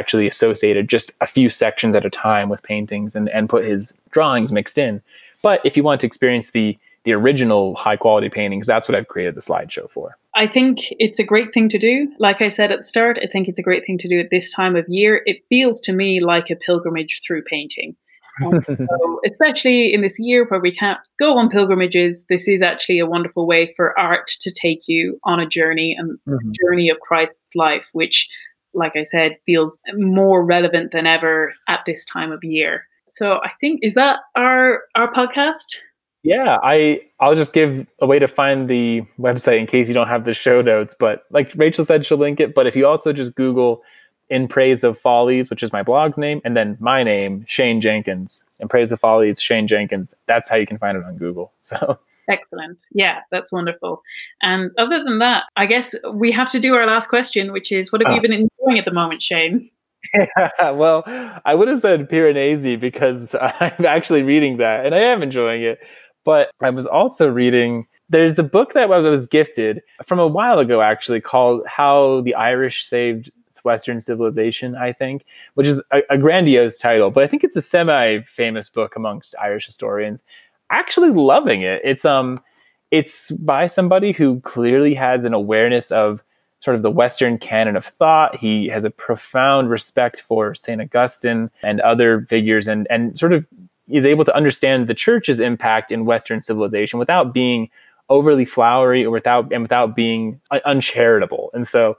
actually associated just a few sections at a time with paintings and, and put his drawings mixed in. But if you want to experience the the original high quality paintings, that's what I've created the slideshow for. I think it's a great thing to do. Like I said at the start, I think it's a great thing to do at this time of year. It feels to me like a pilgrimage through painting. so, especially in this year where we can't go on pilgrimages, this is actually a wonderful way for art to take you on a journey and mm-hmm. journey of Christ's life, which, like I said, feels more relevant than ever at this time of year. So I think is that our our podcast. Yeah, I I'll just give a way to find the website in case you don't have the show notes. But like Rachel said, she'll link it. But if you also just Google "In Praise of Follies," which is my blog's name, and then my name, Shane Jenkins, "In Praise of Follies," Shane Jenkins. That's how you can find it on Google. So. Excellent. Yeah, that's wonderful. And other than that, I guess we have to do our last question, which is what have oh. you ah. been enjoying at the moment, Shane? Yeah, well, I would have said Piranesi because I'm actually reading that and I am enjoying it. But I was also reading there's a book that was gifted from a while ago, actually, called How the Irish Saved Western Civilization, I think, which is a, a grandiose title, but I think it's a semi famous book amongst Irish historians. Actually, loving it. It's um, it's by somebody who clearly has an awareness of sort of the Western canon of thought. He has a profound respect for St. Augustine and other figures and, and sort of is able to understand the church's impact in Western civilization without being overly flowery or without and without being uncharitable. And so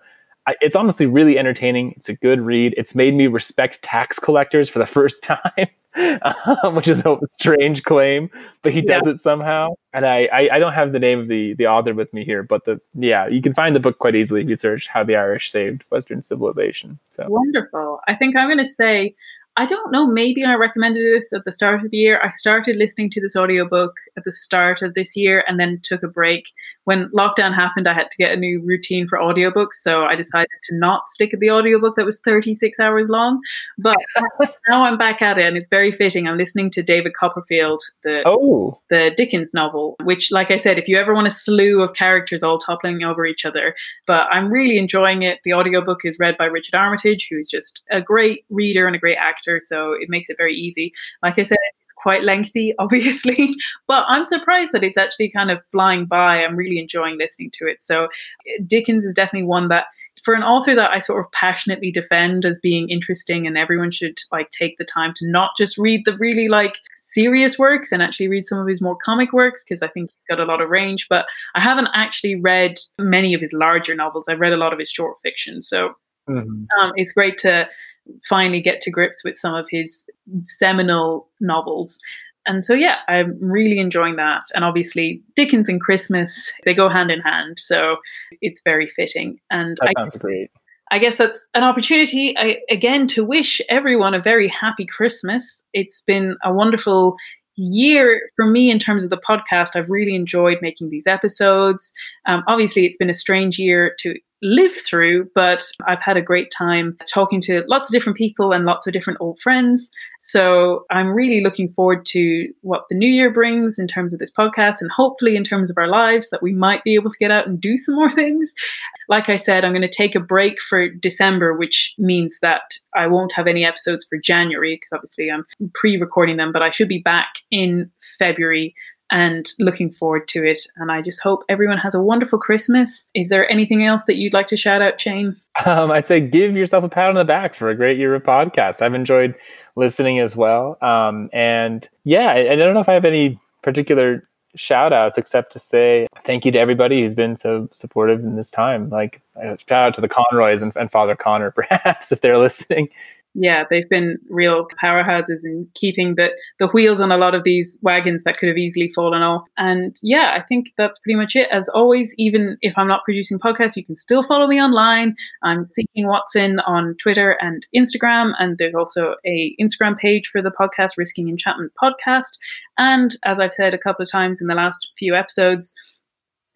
I, it's honestly really entertaining. It's a good read. It's made me respect tax collectors for the first time, um, which is a strange claim, but he does yeah. it somehow. And I, I, I, don't have the name of the, the author with me here, but the yeah, you can find the book quite easily if you search "How the Irish Saved Western Civilization." So wonderful. I think I'm going to say I don't know, maybe I recommended this at the start of the year. I started listening to this audiobook at the start of this year and then took a break. When lockdown happened, I had to get a new routine for audiobooks. So I decided to not stick at the audiobook that was 36 hours long. But now I'm back at it and it's very fitting. I'm listening to David Copperfield, the, oh. the Dickens novel, which, like I said, if you ever want a slew of characters all toppling over each other, but I'm really enjoying it. The audiobook is read by Richard Armitage, who's just a great reader and a great actor actor, so it makes it very easy. Like I said, it's quite lengthy, obviously, but I'm surprised that it's actually kind of flying by. I'm really enjoying listening to it. So Dickens is definitely one that for an author that I sort of passionately defend as being interesting and everyone should like take the time to not just read the really like serious works and actually read some of his more comic works because I think he's got a lot of range. But I haven't actually read many of his larger novels. I've read a lot of his short fiction. So mm-hmm. um, it's great to finally get to grips with some of his seminal novels. And so, yeah, I'm really enjoying that. And obviously, Dickens and Christmas, they go hand in hand. So it's very fitting. And that sounds I, great. I guess that's an opportunity, I, again, to wish everyone a very happy Christmas. It's been a wonderful year for me in terms of the podcast. I've really enjoyed making these episodes. Um, obviously, it's been a strange year to live through, but I've had a great time talking to lots of different people and lots of different old friends. So I'm really looking forward to what the new year brings in terms of this podcast and hopefully in terms of our lives that we might be able to get out and do some more things. Like I said, I'm going to take a break for December, which means that I won't have any episodes for January because obviously I'm pre recording them, but I should be back in February and looking forward to it. And I just hope everyone has a wonderful Christmas. Is there anything else that you'd like to shout out, Shane? Um, I'd say give yourself a pat on the back for a great year of podcasts. I've enjoyed listening as well. Um, and yeah, I, I don't know if I have any particular shout outs except to say thank you to everybody who's been so supportive in this time. Like, uh, shout out to the Conroys and, and Father Connor, perhaps, if they're listening yeah, they've been real powerhouses in keeping the, the wheels on a lot of these wagons that could have easily fallen off. And yeah, I think that's pretty much it. As always, even if I'm not producing podcasts, you can still follow me online. I'm Seeking Watson on Twitter and Instagram. And there's also a Instagram page for the podcast, Risking Enchantment Podcast. And as I've said a couple of times in the last few episodes,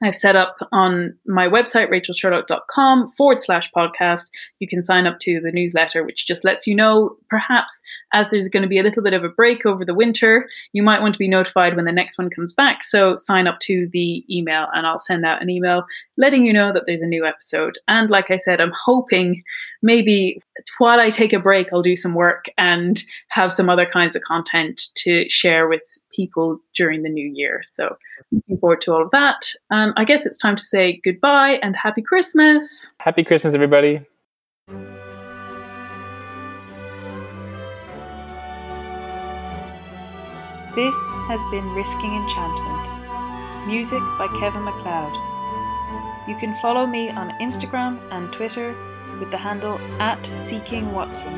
I've set up on my website, rachelsherlock.com forward slash podcast. You can sign up to the newsletter, which just lets you know, perhaps as there's going to be a little bit of a break over the winter, you might want to be notified when the next one comes back. So sign up to the email and I'll send out an email letting you know that there's a new episode. And like I said, I'm hoping maybe while I take a break, I'll do some work and have some other kinds of content to share with people during the new year. So looking forward to all of that. Um, I guess it's time to say goodbye and happy Christmas. Happy Christmas, everybody. This has been Risking Enchantment. Music by Kevin MacLeod. You can follow me on Instagram and Twitter with the handle at Seeking Watson.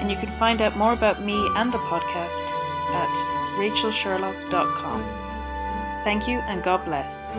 And you can find out more about me and the podcast at rachelsherlock.com. Thank you and God bless.